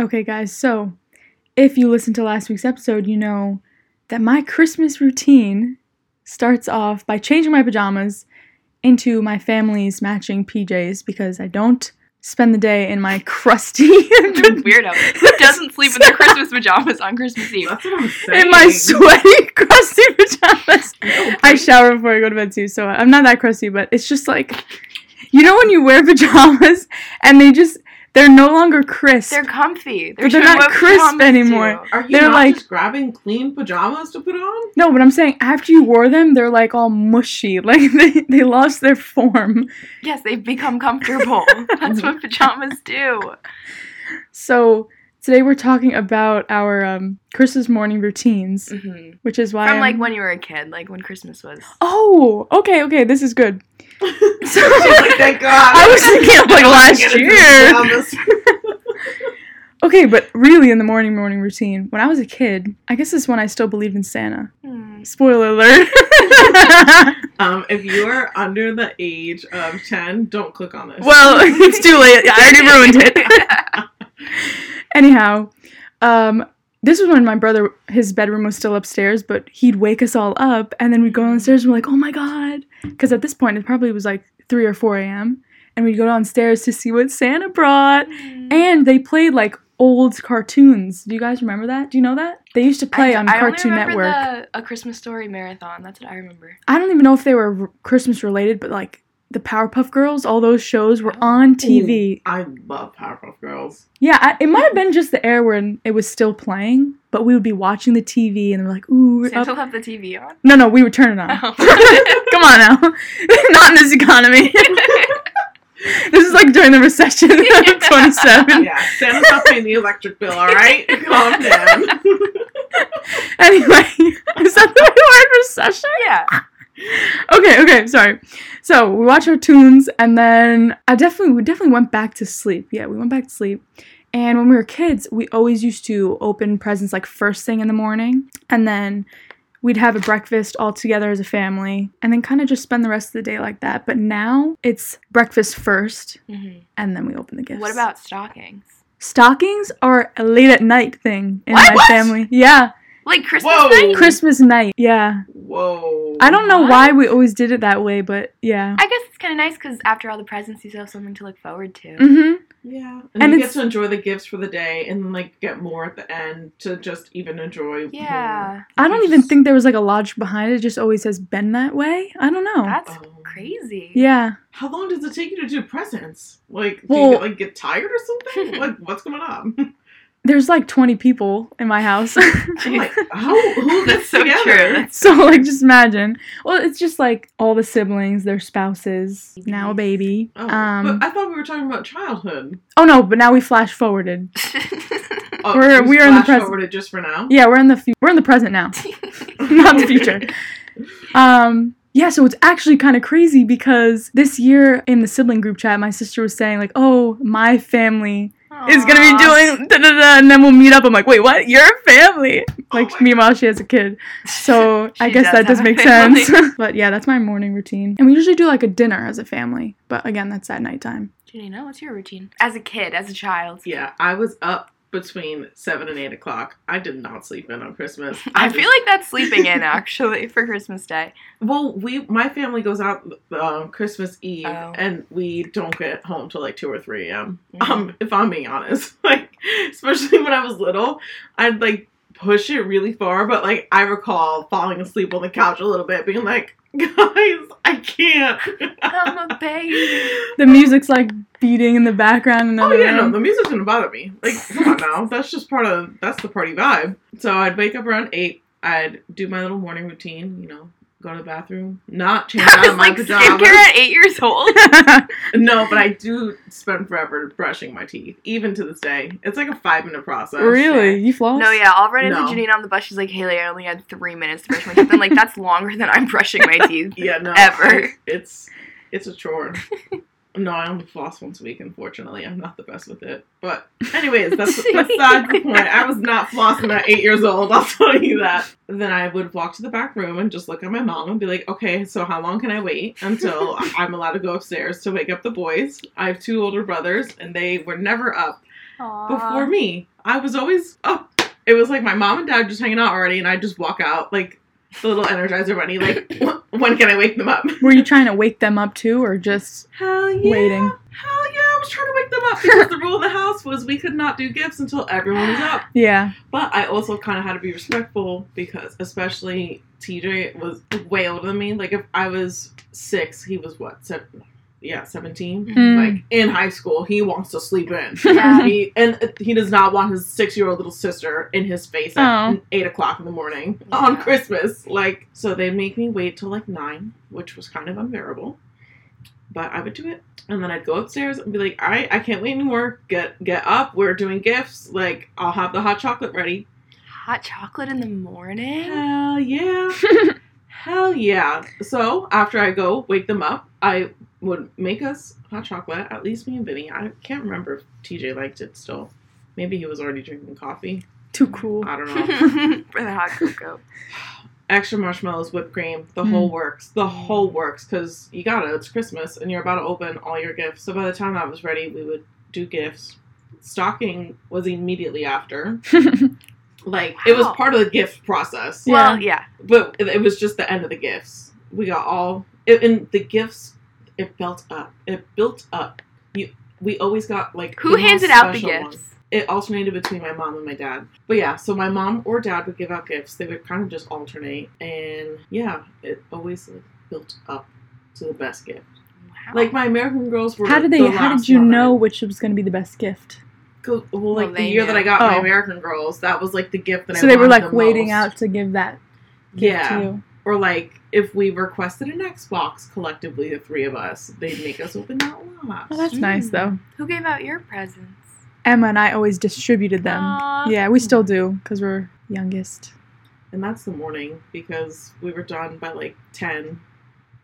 Okay, guys, so if you listened to last week's episode, you know that my Christmas routine starts off by changing my pajamas into my family's matching PJs because I don't spend the day in my crusty Weirdo. Who doesn't sleep in their Christmas pajamas on Christmas Eve? That's what I'm saying. in my sweaty crusty pajamas. No, I shower before I go to bed too, so I'm not that crusty, but it's just like you know when you wear pajamas and they just they're no longer crisp. They're comfy. But they're showing not crisp anymore. do. Are you They're not like- just grabbing clean pajamas to put on? No, but I'm saying after you wore them, they're like all mushy. Like they, they lost their form. Yes, they've become comfortable. That's what pajamas do. So today we're talking about our um, Christmas morning routines, hmm which is why From I'm- like when you were a kid, like when Christmas was. Oh, okay, okay, this is good. So like, thank God. I was thinking of like last year. Okay, but really in the morning morning routine, when I was a kid, I guess this is when I still believed in Santa. Hmm. Spoiler alert. um, if you are under the age of 10, don't click on this. well, it's too late. I already ruined it. Anyhow, um, this was when my brother, his bedroom was still upstairs, but he'd wake us all up, and then we'd go downstairs and we're like, oh my god. Because at this point, it probably was like 3 or 4 a.m., and we'd go downstairs to see what Santa brought. Mm. And they played like old cartoons. Do you guys remember that? Do you know that? They used to play I, on I Cartoon Network. The, a Christmas Story marathon. That's what I remember. I don't even know if they were Christmas related, but like the Powerpuff Girls, all those shows were on TV. I love Powerpuff Girls. Yeah, I, it might have been just the era when it was still playing, but we would be watching the TV and we're like, ooh, we're Santa up. left the TV on. No, no, we would turn it on. Oh. Come on now. Not in this economy. this is like during the recession of 27. Yeah, Santa's not paying the electric bill, alright? Calm down. Anyway, is that the right word recession? yeah. okay, okay, sorry. So we watched our tunes, and then I definitely we definitely went back to sleep. Yeah, we went back to sleep. And when we were kids, we always used to open presents like first thing in the morning, and then we'd have a breakfast all together as a family, and then kind of just spend the rest of the day like that. But now it's breakfast first, hmm and then we open the gifts. What about stockings? stockings? Are a late at night thing in What? my What? family. Yeah, Like Christmas Whoa. night? Christmas night. Yeah, Whoa. I don't know What? why we always did it that way, but yeah. I guess it's kind of nice because after all the presents, you still have something to look forward to. Mhm. Yeah. And, And you get to enjoy the gifts for the day and like, get more at the end to just even enjoy Yeah. I don't even think there was like a logic behind it. It just always has been that way. I don't know. That's more. Oh. crazy. yeah. How long does it take you to do presents? Like, do Well- you like get tired or something? like, what's going on? There's like 20 people in my house. I'm like, how, who That's so together? true. So like just imagine. Well, it's just like all the siblings, their spouses, now a baby. Oh, um but I thought we were talking about childhood. Oh no, but now we flash forwarded. Oh, We're- you we are in the present. forwarded just for now. Yeah, we're in the fu- we're in the present now, not the future. Um yeah, so it's actually kind of crazy because this year in the sibling group chat, my sister was saying like, "Oh, my family is gonna be doing da da da, and then we'll meet up. I'm like, wait, what? You're a family? Oh like, Oh my meanwhile, she has a kid, so I guess does that does have make family. sense. but yeah, that's my morning routine, and we usually do like a dinner as a family. But again, that's at nighttime. Janina, what's your routine? As a kid, as a child. Yeah, I was up between seven and eight o'clock. I did not sleep in on Christmas. I just- feel like that's sleeping in actually for Christmas Day. Well, we my family goes out uh, Christmas Eve, Oh. and we don't get home till like two or three a.m. Mhm. Um, if I'm being honest, like especially when I was little, I'd like push it really far, but like I recall falling asleep on the couch a little bit, being like, "Guys, I can't." I'm a baby. The music's like beating in the background, and Oh then yeah, no, the music's gonna bother me. Like, come on now, that's just part of that's the party vibe. So I'd wake up around eight. I'd do my little morning routine. You know, go to the bathroom, not change That out was of my like pajamas. skincare at eight years old. No, but I do spend forever brushing my teeth, even to this day. It's like a five minute process. really, you floss? No, yeah, I'll run into No. Janine on the bus. She's like, Haley, I only had three minutes to brush my teeth. I'm like, that's longer than I'm brushing my teeth. Yeah, no. Ever. It's it's a chore. No, I only floss once a week. Unfortunately, I'm not the best with it. But anyways, that's besides the point. I was not flossing at eight years old. I'll tell you that. Then I would walk to the back room and just look at my mom and be like, "Okay, so how long can I wait until I'm allowed to go upstairs to wake up the boys?" I have two older brothers, and they were never up Aw. before me. I was always up. It was like my mom and dad just hanging out already, and I just walk out like the little Energizer bunny. Like, when can I wake them up? Were you trying to wake them up too, or just Hell yeah! Waiting. Hell yeah! I was trying to wake them up because the rule of the house was we could not do gifts until everyone was up. yeah? But I also kind of had to be respectful because, especially TJ was way older than me. Like if I was six, he was what seven? Yeah, seventeen. Mm. Like in high school, he wants to sleep in. Yeah. He and he does not want his six-year-old little sister in his face at Oh. eight o'clock in the morning Yeah. on Christmas. Like, so they'd make me wait till like nine, which was kind of unbearable. But I would do it, and then I'd go upstairs and be like, "All right, I can't wait anymore. Get get up. We're doing gifts. Like, I'll have the hot chocolate ready. Hot chocolate in the morning? Hell yeah, hell yeah." So after I go wake them up, I would make us hot chocolate. At least me and Vinny. I can't remember if TJ liked it still. Maybe he was already drinking coffee. Too cool. I don't know. For the hot cocoa. Extra marshmallows, whipped cream, the Mm. whole works. The whole works because you gotta. It's Christmas and you're about to open all your gifts. So by the time I was ready, we would do gifts. Stocking was immediately after. Like it was part of the gift process, Yeah. Well, yeah. but it it was just the end of the gifts. We got all it, and the gifts. It built up. It built up. You. We always got like Who the most handed out the gifts? ones it alternated between my mom and my dad. But yeah, so my mom or dad would give out gifts. They would kind of just alternate, and yeah, it always like, built up to the best gift. Wow. Like my American Girls were. How did they? The How did you one. know which was going to be the best gift? well, like Well, the they year that. I got my Oh. American Girls, that was like the gift that I. So they were like the waiting most. out to give that gift Yeah. to you. Or like if we requested an Xbox collectively, the three of us, they'd make us open that last. Oh, that's nice Mm. though. Who gave out your presents? Emma and I always distributed them. Aw. Yeah, we still do because we're youngest. and that's the morning because we were done by like 10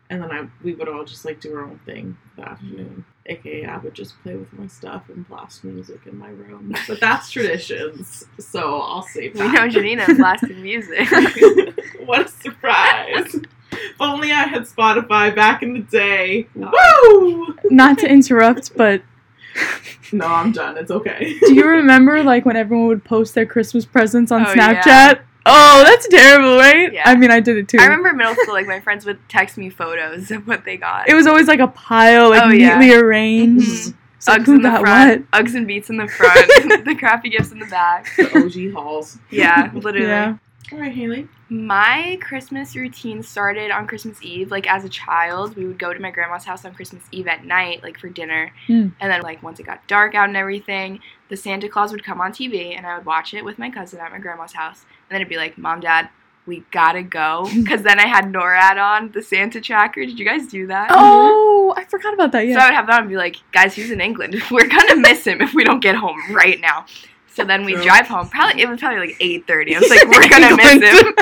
and then I we would all just like do our own thing the afternoon aka I would just play with my stuff and blast music in my room but that's traditions so I'll save We know Janina blasted music. what a surprise if only I had Spotify back in the day Oh. woo Not to interrupt, but no I'm done it's okay do you remember like when everyone would post their Christmas presents on Oh, yeah. Snapchat? Oh, that's terrible, right? Yeah. I mean, I did it too. I remember middle school, like my friends would text me photos of what they got. it was always like a pile, like Oh, yeah. neatly arranged. Mhm. So Uggs in the front, what? Uggs and Beats in the front, the crappy gifts in the back. the OG hauls Yeah, literally. Yeah. All right Haley My Christmas routine started on Christmas Eve. Like as a child, we would go to my grandma's house on Christmas Eve at night, like for dinner. Mm. And then like once it got dark out and everything, the Santa Claus would come on TV and I would watch it with my cousin at my grandma's house. And then it'd be like, Mom, Dad, we gotta go. Because then I had NORAD on, the Santa tracker. Did you guys do that? Oh, I forgot about that. Yeah. So I would have that and be like, guys, he's in England. We're gonna miss him if we don't get home right now. So then we True. drive home. Probably it was probably like eight thirty. I was like, we're gonna miss him.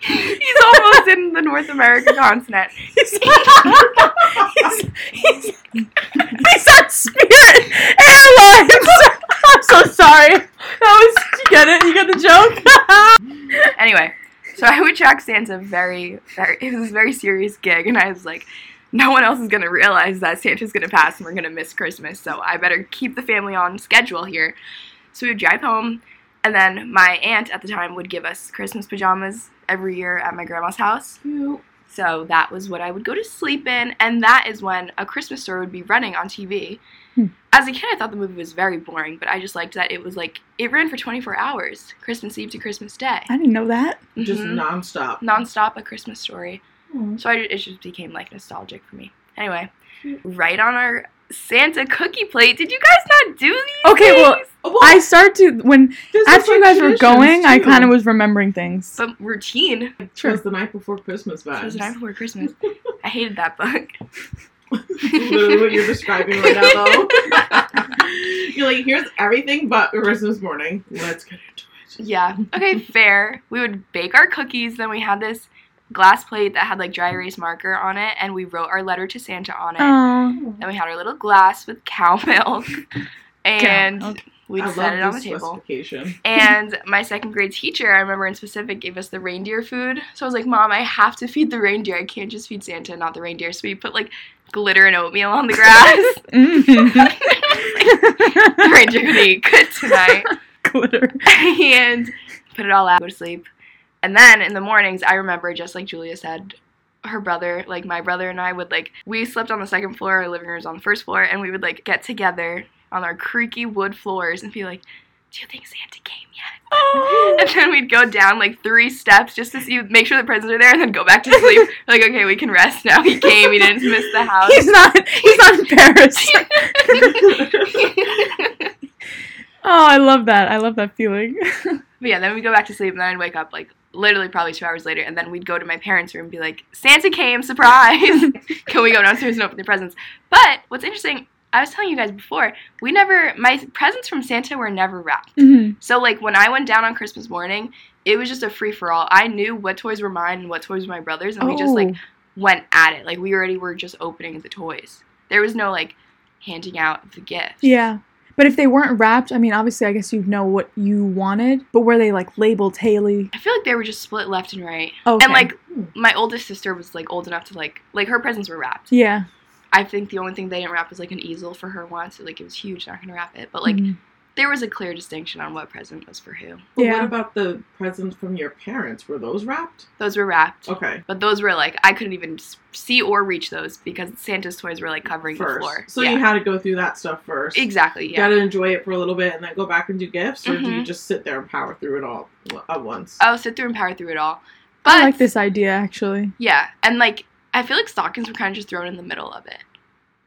he's almost in the North American continent. he's, he's, he's, he's at Spirit Airlines. I'm so sorry. That was. You get it? You get the joke? Anyway, so I would track Santa very, very. It was a very serious gig, and I was like, no one else is gonna realize that Santa's gonna pass and we're gonna miss Christmas. So I better keep the family on schedule here. So we would drive home, and then my aunt at the time would give us Christmas pajamas every year at my grandma's house. Cute. So that was what I would go to sleep in, and that is when A Christmas Story would be running on TV. Hmm. As a kid, I thought the movie was very boring, but I just liked that it was like it ran for 24 hours, Christmas Eve to Christmas Day, I didn't know that. just Mhm. nonstop nonstop A Christmas Story. Aw. So I, it just became like nostalgic for me. Anyway, right on our Santa cookie plate. Did you guys not do these? Okay, well. Well, I started to when this after you guys were traditions, going, I kind of was remembering things. some routine. It was the night before Christmas It was the night before Christmas. I hated that book. literally what you're describing right now, though. you're like, here's everything but Christmas morning. Let's get into it. Yeah. Okay, fair. We would bake our cookies. Then we had this glass plate that had like dry erase marker on it, and we wrote our letter to Santa on it. Oh, Then we had our little glass with cow milk, and milk. we'd I set it on the table. And my second grade teacher, I remember in specific, gave us the reindeer food. So I was like, Mom, I have to feed the reindeer. I can't just feed Santa, not the reindeer. So we put like glitter and oatmeal on the grass. Like, all right, you're gonna eat good tonight. Glitter. and put it all out, go to sleep. And then in the mornings, I remember just like Julia said, her brother, like my brother and I would like we slept on the second floor, our living room was on the first floor, and we would like get together on our creaky wood floors and be like, "Do you think Santa came yet?" Oh. And then we'd go down like three steps just to see, make sure the presents are there, and then go back to sleep. like, okay, we can rest now. He came. He didn't miss the house. He's not. He's not in Paris. oh, I love that. I love that feeling. But yeah, then we'd go back to sleep, and then I'd wake up like literally probably two hours later, and then we'd go to my parents' room and be like, "Santa came, surprise! Can we go downstairs and open the presents?" But what's interesting, I was telling you guys before, we never my presents from Santa were never wrapped. Mhm. So like when I went down on Christmas morning, it was just a free for all. I knew what toys were mine and what toys were my brother's, and we just like Oh. went at it. Like we already were just opening the toys. There was no like handing out the gifts. Yeah. But if they weren't wrapped, I mean, obviously, I guess you'd know what you wanted. But were they like labeled Haley? I feel like they were just split left and right. Okay. And like my oldest sister was like old enough to like like her presents were wrapped. yeah. I think the only thing they didn't wrap was like an easel for her once. So, like it was huge, not gonna wrap it. But like Mhm. There was a clear distinction on what present was for who. But Yeah. what about the presents from your parents? Were those wrapped? Those were wrapped. Okay. But those were like I couldn't even see or reach those because Santa's toys were like covering the floor. So yeah. you had to go through that stuff first. exactly. You Yeah. gotta enjoy it for a little bit and then go back and do gifts, or do you Mhm. just sit there and power through it all at once? I'll sit through and power through it all. But I like this idea actually. Yeah, and like I feel like stockings were kind of just thrown in the middle of it.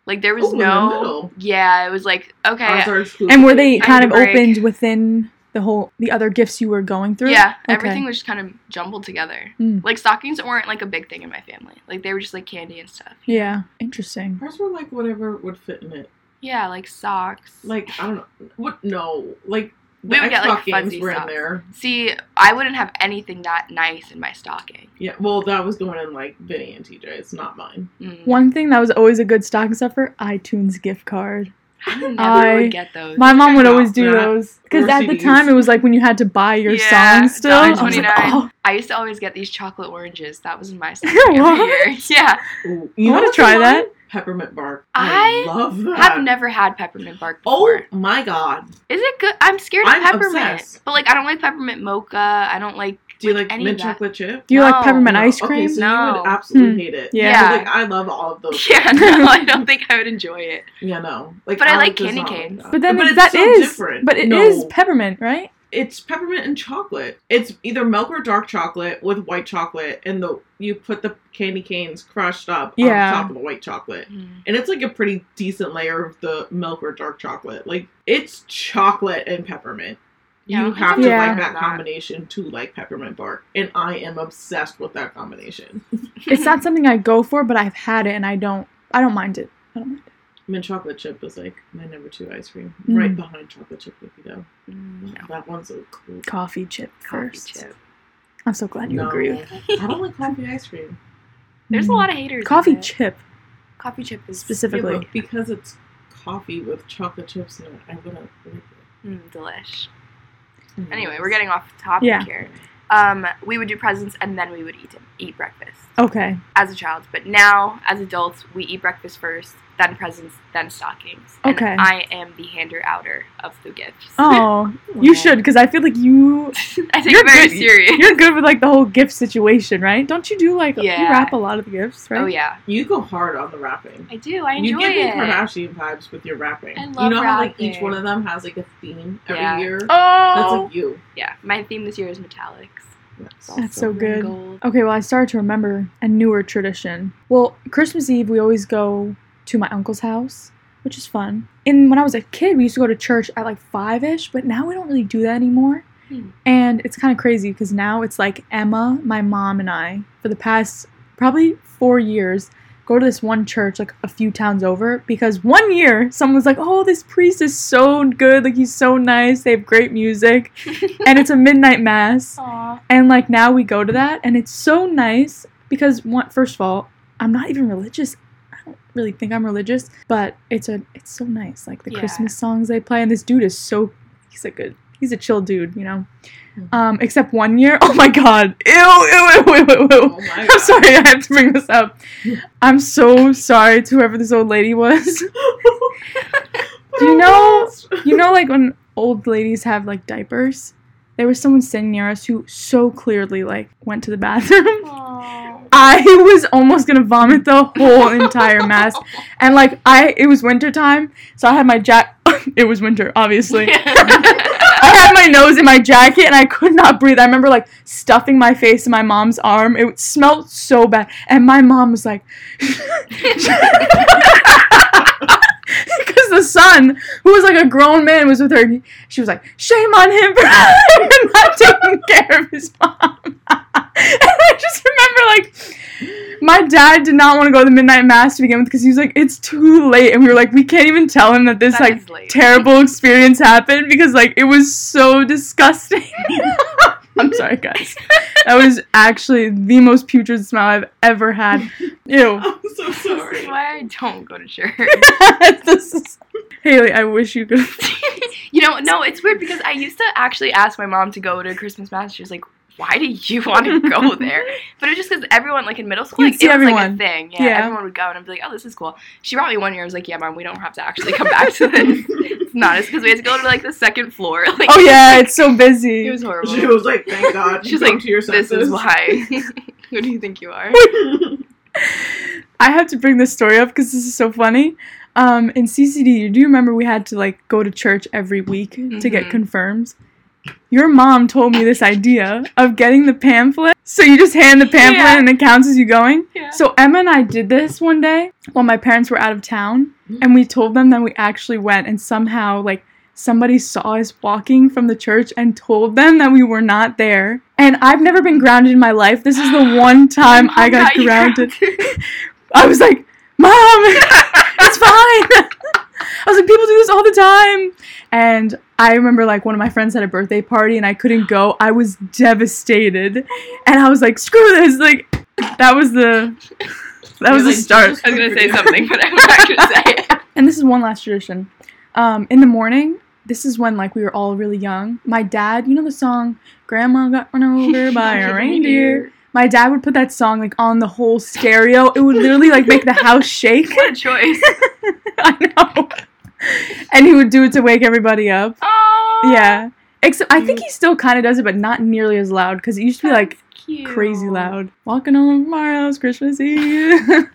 Like there was Oh, in the no. Yeah, it was like okay. And were they kind of break. opened within the whole the other gifts you were going through? Yeah, Okay. everything was just kind of jumbled together. Mm. Like stockings weren't like a big thing in my family. Like they were just like candy and stuff. Yeah. Interesting. Ours were like whatever would fit in it. Yeah, like socks. Like I don't know what. No, like the We would get, Xbox like, games fuzzy were in there. See, I wouldn't have anything that nice in my stocking. Yeah, well, that was going in like Vinny and TJ. It's not mine. Mm. One thing that was always a good stocking stuffer: iTunes gift card. I never I- would get those. My mom would always do that. those because Or at the time it was like when you had to buy your Yeah, songs still. I was like, oh, I used to always get these chocolate oranges. That was my stocking every year. Yeah, Ooh, I want to try the that. One? Peppermint bark. I love that. I've never had peppermint bark before. Oh my god! Is it good? I'm scared of I'm peppermint. obsessed. But like I don't like peppermint mocha. I don't like Do you like any mint chocolate chip? Do you No. like peppermint No. ice Okay, cream? so you No. would absolutely Hmm. hate it. Yeah. Yeah. Like I love all of those. Yeah, no, I don't think I would enjoy it. Yeah, no. Like, But I like candy canes. that. but then but it's, it's that so is- different. but it no. is peppermint, right? It's peppermint and chocolate. It's either milk or dark chocolate with white chocolate, and the you put the candy canes crushed up Yeah. on top of the white chocolate. And it's like a pretty decent layer of the milk or dark chocolate. Like it's chocolate and peppermint. Yeah, you have to ever like that that. combination to like peppermint bark, and I am obsessed with that combination. It's not something I go for, but I've had it and I don't. I don't mind it. I don't mind it. Mint chocolate chip is like my number two ice cream, Mm. right behind chocolate chip cookie dough. Mm, no. That one's a cool. Coffee chip Coffee first. chip. I'm so glad you No, agree. I don't like coffee ice cream. There's a Mm. lot of haters. coffee of it. chip Coffee chip is specifically. but because it's coffee with chocolate chips in it, I wouldn't like it. mm, delish. Mm. Anyway, we're getting off topic Yeah. here. Um, we would do presents and then we would eat eat breakfast Okay. as a child. But now, as adults, we eat breakfast first, then presents, then stockings. And Okay. I am the hander outer of the gifts. Oh, you should because I feel like you I take You're it very good. serious. you're good with like the whole gift situation, right? Don't you do like you wrap a lot of the gifts, right? Oh yeah, You go hard on the wrapping. I do. I enjoy it. You give me it. Kardashian vibes with your wrapping. I love it. you love know how like each one of them has like a theme every Yeah. year. Oh. That's like you. Yeah, my theme this year is metallics. That's That's so good. Gold. Okay, well, I started to remember a newer tradition. Well, Christmas Eve, we always go to my uncle's house, which is fun. And when I was a kid, we used to go to church at like five ish, but now we don't really do that anymore. Hmm. And it's kind of crazy because now it's like Emma, my mom, and I, for the past probably four years, go to this one church like a few towns over because one year someone was like, oh, this priest is so good. Like, he's so nice. They have great music. and it's a midnight mass. Aw. And like now we go to that, and it's so nice because one, first of all, I'm not even religious. Really think I'm religious, but it's a it's so nice. Like the Yeah. Christmas songs they play, and this dude is so he's a good he's a chill dude, you know. Mhm. Um, except one year, oh my god, ew, ew, ew, ew, ew, ew. Oh I'm sorry, I have to bring this up. I'm so sorry to whoever this old lady was. Do you know- You know, like when old ladies have like diapers? There was someone sitting near us who so clearly like went to the bathroom. Aw. I was almost gonna vomit the whole entire mess. And like I it was winter time, so I had my jack it was winter, obviously. I had my nose in my jacket and I could not breathe. I remember like stuffing my face in my mom's arm. It smelled so bad. And my mom was like because the son, who was like a grown man, was with her. She was like, "Shame on him for not taking care of his mom." and I just remember like my dad did not want to go to the midnight mass to begin with because he was like, "It's too late," and we were like, "We can't even tell him that this That like terrible experience happened because like it was so disgusting." I'm sorry, guys. That was actually the most putrid smell I've ever had. Ew. I'm so This sorry. is why I don't go to church. this is Haley, I wish you could. you know, no, it's weird because I used to actually ask my mom to go to Christmas mass. She was like, "Why do you want to go there?" But it's just because everyone, like in middle school, You'd like see it was like a thing. Yeah, Yeah. everyone would go, and I'd be like, "Oh, this is cool." She brought me one year. I was like, "Yeah, mom, we don't have to actually come back to this. it's not as because we had to go to like the second floor. Like, Oh yeah, like, it's so busy. it was horrible. She was like, "Thank God." She's you come like, to your "This is why." Who do you think you are? I have to bring this story up because this is so funny. Um, in CCD, do you remember we had to like go to church every week to get Mhm. Your mom told me this idea of getting the pamphlet. So you just hand the pamphlet Yeah. and it counts as you going. Yeah. So Emma and I did this one day while my parents were out of town, mm-hmm. and we told them that we actually went, and somehow like somebody saw us walking from the church and told them that we were not there. And I've never been grounded in my life. This is the one time I got grounded. grounded. I was like, Mom, it's fine. I was like, people do this all the time. And I remember like one of my friends had a birthday party and I couldn't go. I was devastated. And I was like, screw this. Like that was the that was the start. I was gonna say something, but I'm not gonna say it. And this is one last tradition. Um, in the morning, this is when like we were all really young. My dad, you know the song "Grandma Got Run Over by a Reindeer." My dad would put that song like on the whole stereo. It would literally like make the house shake. What a choice. I know. And he would do it to wake everybody up. Oh. Yeah. Except I think he still kind of does it, but not nearly as loud because it used to be like Cute. crazy loud. Walking on Tomorrow's Christmas Eve.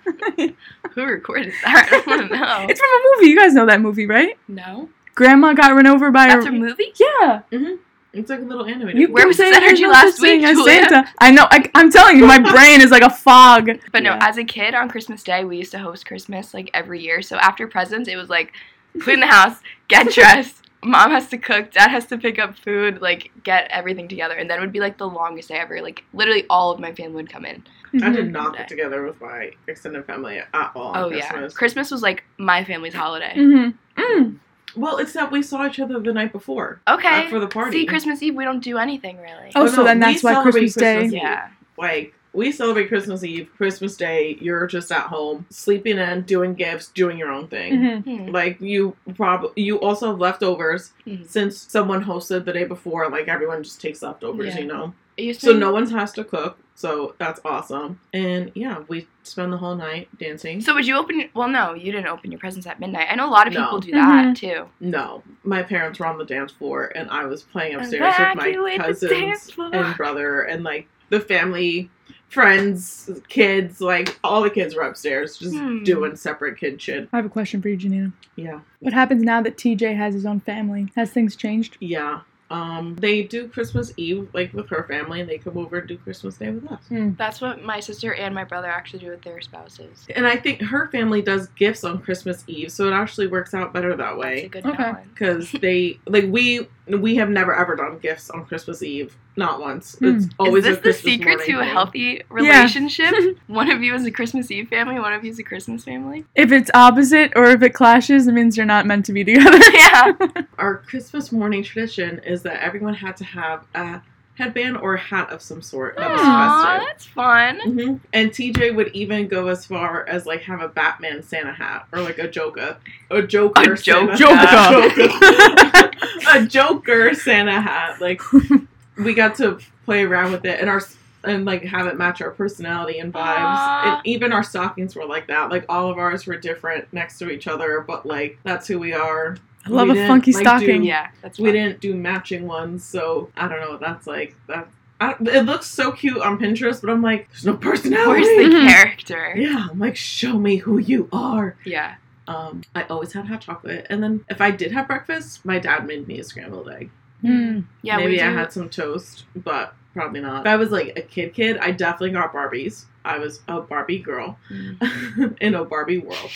Who recorded that? I don't know. it's from a movie. You guys know that movie, right? no. Grandma got run over by That's a a movie. yeah. Mhm. It's like a little animated. You Where was say energy last week? Santa. I know. I, I'm telling you, my brain is like a fog. But no, Yeah. as a kid on Christmas Day, we used to host Christmas like every year. So after presents, it was like clean the house, get dressed. Mom has to cook, dad has to pick up food, like get everything together, and then it would be like the longest day ever. Like literally, all of my family would come in. I did Mhm. not get together with my extended family at all. on oh yeah, Christmas. Christmas was like my family's holiday. Mhm. Mm. Well, except we saw each other the night before. Okay. uh, for the party. See, Christmas Eve we don't do anything really. Oh, Oh, so no, then that's why celebrate Christmas Day. Christmas Eve. yeah. Like we celebrate Christmas Eve, Christmas Day. You're just at home, sleeping in, doing gifts, doing your own thing. Mhm. Hmm. Like you probably you also have leftovers Mhm. since someone hosted the day before. Like everyone just takes leftovers, Yeah. you know. It used So no one has to cook. So that's awesome. And yeah, we spend the whole night dancing. So would you open? Well, no, you didn't open your presents at midnight. I know a lot of No. people do that Mhm. too. No, my parents were on the dance floor, and I was playing upstairs with my cousins and brother, and like the family, friends, kids. Like all the kids were upstairs, just Hmm. doing separate kid shit. I have a question for you, Janina. Yeah, What happens now that TJ has his own family? Has things changed? yeah. Um, they do Christmas Eve like with her family, and they come over and do Christmas Day with us. That's what my sister and my brother actually do with their spouses. And I think her family does gifts on Christmas Eve, so it actually works out better that That's a way. good Okay. Because they like we we have never ever done gifts on Christmas Eve, not once. Hmm. It's always Is a this the secret to a thing. healthy relationship? one of you is a Christmas Eve family, one of you is a Christmas family. If it's opposite or if it clashes, it means you're not meant to be together. Yeah. Our Christmas morning tradition is that everyone had to have a headband or a hat of some sort that was Aw, festive. that's fun. hmm And TJ would even go as far as like have a Batman Santa hat or like a Joker, a Joker, A Santa Joker. hat. Joker. a Joker Santa hat. Like we got to play around with it and our and like have it match our personality and vibes. Aw. And even our stockings were like that. Like all of ours were different next to each other, but like that's who we are. I love We a didn't, funky like, stocking. do- Yeah, that's we fun. didn't do matching ones, so I don't know. what That's like that. I, it looks so cute on Pinterest, but I'm like, there's no personality. Where's the Mhm. character? yeah, I'm like, show me who you are. Yeah. Um, I always had hot chocolate, and then if I did have breakfast, my dad made me a scrambled egg. Mm. Yeah, we Maybe do. I had some toast, but probably not. If I was like a kid, kid, I definitely got Barbies. I was a Barbie girl Mm. in a Barbie world,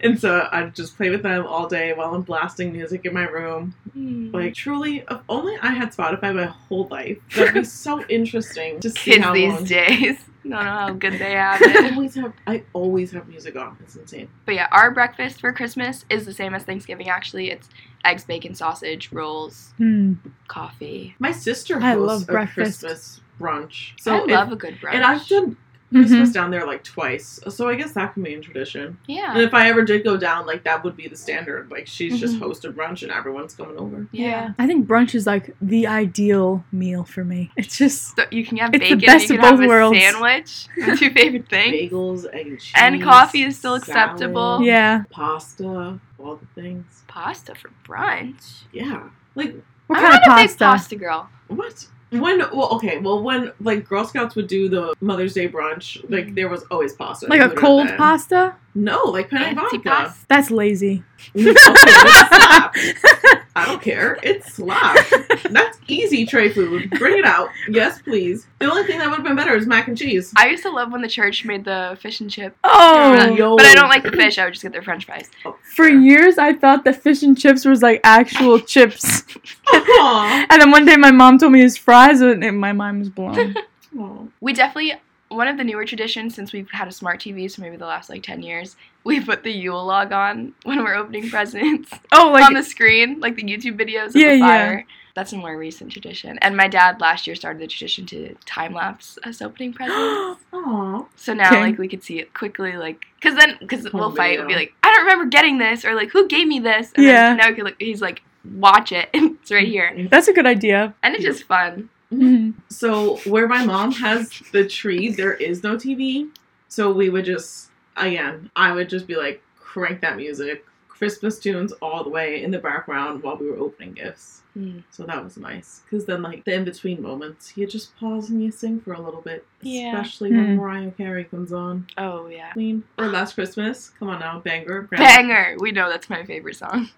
and so I'd just play with them all day while I'm blasting music in my room. Mm. Like truly, if only I had Spotify my whole life. That'd be so interesting to see kids how these long. days don't know how good they have I always have. I always have music on. It's insane. but yeah, our breakfast for Christmas is the same as Thanksgiving. Actually, it's eggs, bacon, sausage, rolls, Mm. coffee. My sister I hosts love a breakfast. Christmas brunch. So I if- love a good brunch. and I've done Christmas Mhm. down there like twice, so I guess that can be in tradition. Yeah. And if I ever did go down, like that would be the standard. Like she's just Mhm. hosted brunch and everyone's coming over. yeah. I think brunch is like the ideal meal for me. It's just So you can have It's the bacon, best you of can have both a worlds. sandwich. My two favorite things. Bagels, egg and cheese, And coffee is still salad, acceptable. yeah. pasta, all the things. Pasta for brunch. Yeah, like What I'm kind of not a big pasta? pasta girl. what? When well, okay, well, when like Girl Scouts would do the Mother's Day brunch, like Mhm. there was always pasta. Like a cold pasta? No, like penne vodka. Antipas. That's lazy. Okay, it slaps. I don't care. It's slaps. That's easy tray food. Bring it out. Yes, please. The only thing that would have been better is mac and cheese. I used to love when the church made the fish and chip. Oh, yo. But I don't like the fish. I would just get their French fries. Oh, for years I thought that fish and chips was like actual chips. And then one day my mom told me his fries and and my mind was blown. Aw. We definitely one of the newer traditions since we've had a smart TV, so maybe the last like ten years, we put the Yule log on when we're opening presents Oh, like on the screen, like the YouTube videos of Yeah, the yeah. That's a more recent tradition. And my dad last year started the tradition to time lapse us opening presents. Aw. So now, Okay. like, we could see it quickly, like, because then, because Home oh, we'll fight, we'll be like, I don't remember getting this, or like, who gave me this? And Yeah. Now we can look, he's like, watch it, it's right mm. here, that's a good idea. and it's just fun. Mhm. So where my mom has the tree, there is no TV. So we would just again, I would just be like crank that music, Christmas tunes all the way in the background while we were opening gifts. Hmm. So that was nice. Because then, like, the in between moments, you just pause and you sing for a little bit. Yeah. Especially when Hmm. Mariah Carey comes on. Oh yeah, Queen. Or Last Christmas. Come on now. Banger. Grandma- banger. We know that's my favorite song.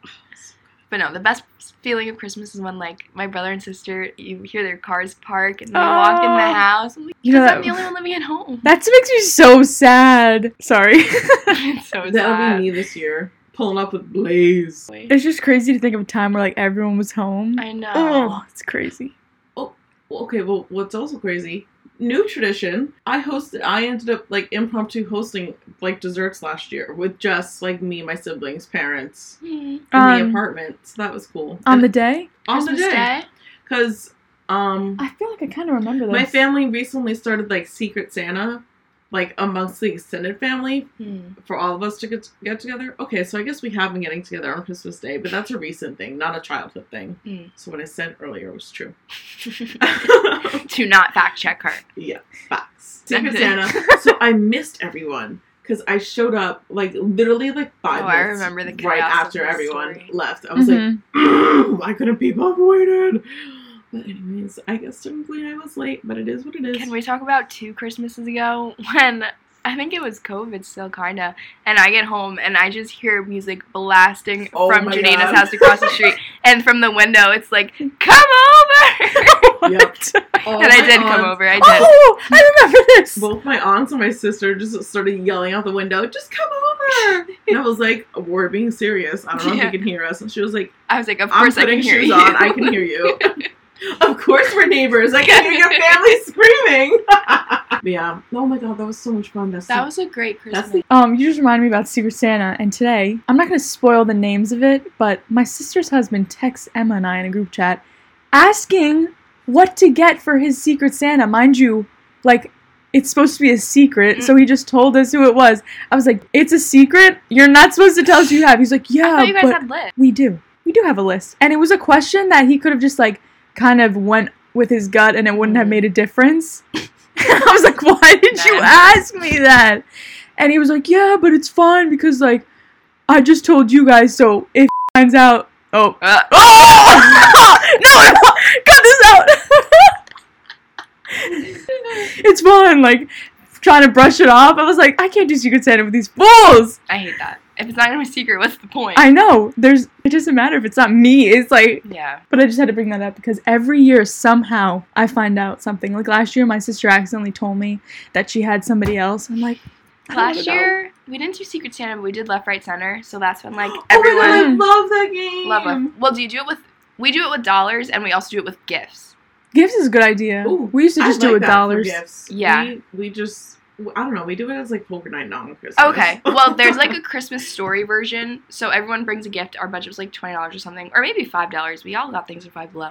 But no, the best feeling of Christmas is when like my brother and sister, you hear their cars park and they walk in the Oh. house. I'm like, You know that- I'm the only one living at home. That makes me so sad. Sorry. it's so That'll be me this year. Pulling up with Blaze. it's just crazy to think of a time where like everyone was home. I know. Oh, it's crazy. Well, okay, well, what's also crazy? New tradition. I hosted. I ended up like impromptu hosting like desserts last year with just like me, my siblings, parents Hmm. in the Um, apartment. So that was cool. on And the day? on Christmas the day, Day. because um, I feel like I kind of remember this. my family recently started like Secret Santa, like amongst the extended family Hmm. for all of us to get get together. Okay, so I guess we have been getting together on Christmas Day, but that's a recent thing, not a childhood thing. Mm. So what I said earlier was true. to not fact check her. Yeah, facts. Secret Santa. so I missed everyone because I showed up like literally like five Oh, I minutes remember the right after everyone story. left. I was Mhm. like, why couldn't people have waited? But anyways, I guess technically I was late, but it is what it is. Can we talk about two Christmases ago when I think it was COVID still kinda, and I get home and I just hear music blasting Oh from my Janina's God. house across the street, and from the window it's like, "Come over!" Yep. All and oh I my did come over. I oh, did. Oh, I remember this. Both my aunts and my sister just started yelling out the window, "Just come over!" And I was like, "We're being serious. I don't know Yeah. if you can hear us." And she was like, I was like, "Of I'm course I putting can hear shoes you." on. I can hear you. of course we're neighbors. I can hear your family screaming. yeah. Oh my god, that was so much fun. That's that the- was a great Christmas. The Um, you just reminded me about Secret Santa, and today I'm not gonna spoil the names of it, but my sister's husband texts Emma and I in a group chat asking what to get for his Secret Santa. Mind you, like it's supposed to be a secret, so he just told us who it was. I was like, "It's a secret. You're not supposed to tell us who you have." He's like, I "Yeah, thought you guys but had lit. we do. We do have a list." And it was a question that he could have just like kind of went with his gut, and it wouldn't have made a difference. I was like, "Why did you ask me that?" And he was like, "Yeah, but it's fine because like I just told you guys, so if finds out. Oh. Uh, Oh! no, no, cut this out. it's fun. Like trying to brush it off. I was like, I can't do Secret Santa with these fools. I hate that. If it's not gonna be secret, what's the point? I know. There's. It doesn't matter if it's not me. It's like. yeah. But I just had to bring that up because every year somehow I find out something. Like last year, my sister accidentally told me that she had somebody else. I'm like, Last wanna know. year we didn't do Secret Santa, but we did Left, Right, Center. So that's when like Oh everyone my god, I love that game. love it. Well, do you do it with? We do it with dollars, and we also do it with gifts. Gifts is a good idea. Ooh, we used to I just do it with dollars. gifts. Yeah. We, we just, I don't know, we do it as like poker night, not on Christmas. Okay. Well, there's like a Christmas story version. So everyone brings a gift. Our budget was like twenty dollars or something, or maybe five dollars. We all got things for five below.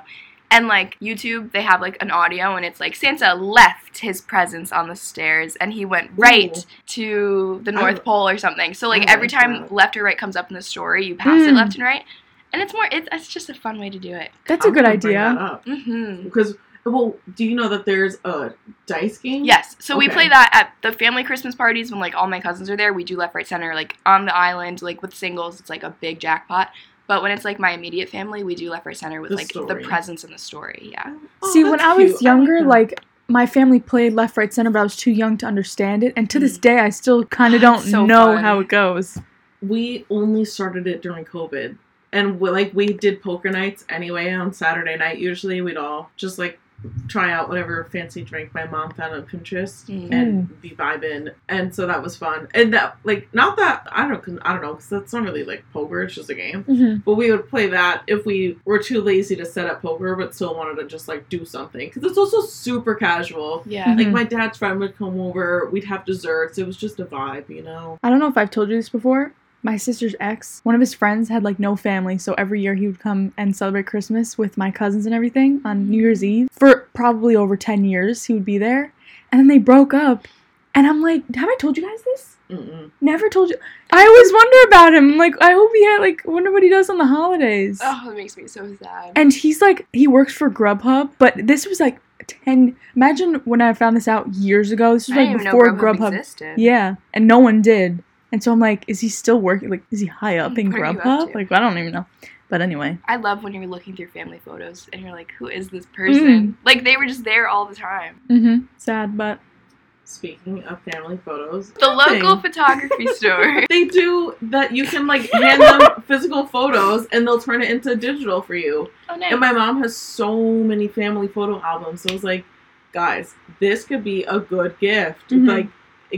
And like YouTube, they have like an audio, and it's like Santa left his presents on the stairs, and he went right Ooh. to the North li- Pole or something. So like I every like time that. left or right comes up in the story, you pass it Mm. left and right, and it's more. It's, it's just a fun way to do it. That's a I'm good gonna bring that idea. Because. Mm-hmm. Because, well, do you know that there's a dice game? Yes. So we play that at the family Christmas parties when like all my cousins are there. We do left, right, center, like on the island, like with singles. It's like a big jackpot. But when it's like my immediate family, we do left, right, center with The like story. the presents and the story. Yeah. Oh, See, when that's I was cute. younger, that. like my family played left, right, center, but I was too young to understand it. And to this mm. day, I still kind of don't so know fun. how it goes. we only started it during COVID. And we, like we did poker nights anyway on Saturday night. Usually we'd all just like try out whatever fancy drink my mom found on Pinterest Mm. and be vibing. And so that was fun. And that like not that I don't I don't know because that's not really like poker. It's just a game. Mm-hmm. But we would play that if we were too lazy to set up poker, but still wanted to just like do something because it's also super casual. Yeah. Like Mhm. my dad's friend would come over, we'd have desserts. It was just a vibe, you know. I don't know if I've told you this before. My sister's ex, one of his friends had like no family, so every year he would come and celebrate Christmas with my cousins and everything on New Year's Eve. For probably over 10 years, he would be there. And then they broke up. And I'm like, have I told you guys this? Mm-mm. Never told you. I always wonder about him. Like, I hope he had, like, wonder what he does on the holidays. Oh, it makes me so sad. And he's like, he works for Grubhub, but this was like 10. Imagine when I found this out years ago. This was like before Grubhub, Grubhub. existed. Yeah, and no one did. And so I'm like, is he still working? Like, is he high up in What are you up Grubhub? to? Like, I don't even know. But anyway, I love when you're looking through family photos and you're like, who is this person? Like they were just there all the time. mm-hmm. sad, but Speaking of family photos, The nothing. local photography store. they do that. You can like hand them physical photos, and they'll turn it into digital for you. Oh, nice. And my mom has so many family photo albums, so I was like, guys, this could be a good gift. Mhm. Like,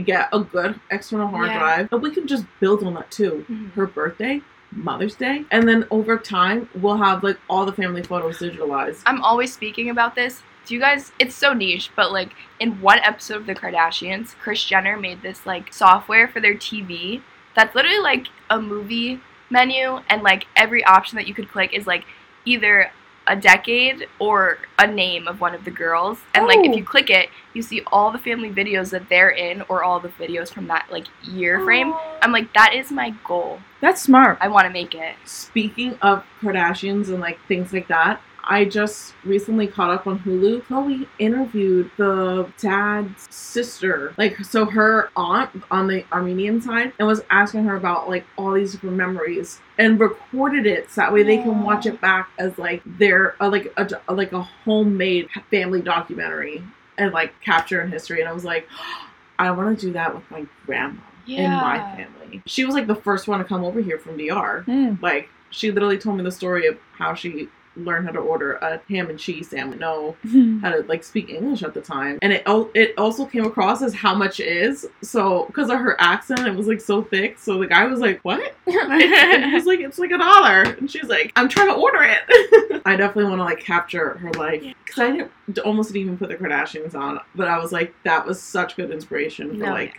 get a good external hard Yeah. drive, and we can just build on that too. Mhm. Her birthday, Mother's Day, and then over time we'll have like all the family photos digitalized. I'm always speaking about this. Do you guys? It's so niche, but like in one episode of The Kardashians, Kris Jenner made this like software for their TV that's literally like a movie menu, and like every option that you could click is like either a decade or a name of one of the girls, and like if Oh. you click it, you see all the family videos that they're in or all the videos from that like year frame. Oh. I'm like, that is my goal. that's smart. I want to make it. Speaking of Kardashians and like things like that, I just recently caught up on Hulu. Khloé interviewed the dad's sister, like so her aunt on the Armenian side, and was asking her about like all these different memories and recorded it so that way they can watch it back as like their uh, like a like a homemade family documentary and like capture in history. And I was like, I want to do that with my grandma in my family. She was like the first one to come over here from DR. Mm. Like she literally told me the story of how she learned how to order a ham and cheese sandwich. No, how to like speak English at the time, and it it also came across as how much is. So because of her accent, it was like so thick. So the guy was like, "What?" and he was like, "It's like a dollar," and she's like, "I'm trying to order it." I definitely want to like capture her life because I didn't almost didn't even put the Kardashians on, but I was like, that was such good inspiration for No, like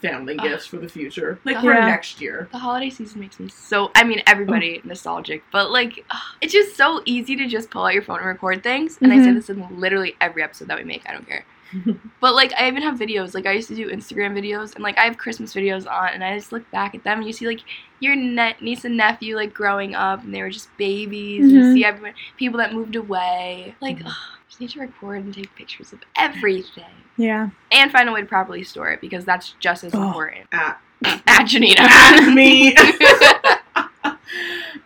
family Ugh. gifts for the future, like Ugh. for Yeah. next year. The holiday season makes me so. I mean, everybody nostalgic, but like, ugh, it's just so easy to just pull out your phone and record things. And I say Mhm. this in literally every episode that we make. I don't care. but like, I even have videos. Like, I used to do Instagram videos, and like, I have Christmas videos on, and I just look back at them, and you see like your ne- niece and nephew like growing up, and they were just babies. And you see everyone, people that moved away. Like, Mhm. Ugh, just need to record and take pictures of everything, yeah. and find a way to properly store it because that's just as Oh. important. At At Janita. At me.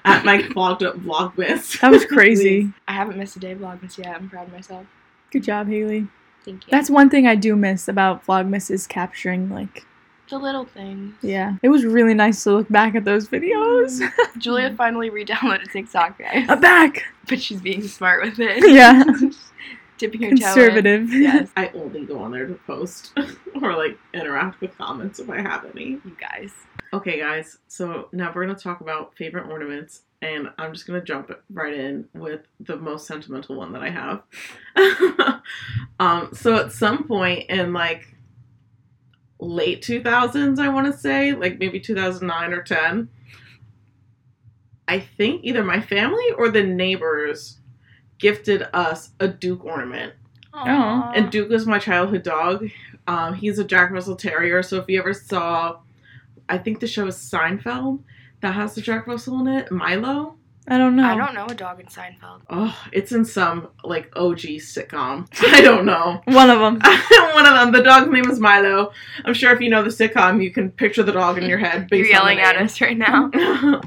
at my vlogged up vlogmas. That was crazy. I haven't missed a day of Vlogmas yet. I'm proud of myself. Good job, Haley. Thank you. That's one thing I do miss about Vlogmas is capturing like the little things. yeah. It was really nice to look back at those videos. Julia finally re-downloaded TikTok, guys, I'm back. but she's being smart with it. Yeah. dipping her toe in. Conservative. Yes, I only go on there to post or like interact with comments if I have any. you guys. Okay, guys, so now we're gonna talk about favorite ornaments, and I'm just gonna jump right in with the most sentimental one that I have. um, so at some point in like late 2000s, I want to say, like maybe 2009 or 10, I think either my family or the neighbors gifted us a Duke ornament. Aw. And Duke was my childhood dog. Um, he's a Jack Russell Terrier. So if you ever saw, I think the show is Seinfeld that has the Jack Russell in it, Milo. I don't know. I don't know a dog in Seinfeld. Oh, it's in some like OG sitcom. I don't know. One of them. One of them. The dog's name is Milo. I'm sure if you know the sitcom, you can picture the dog in your head. You're Based on the yelling at us right now.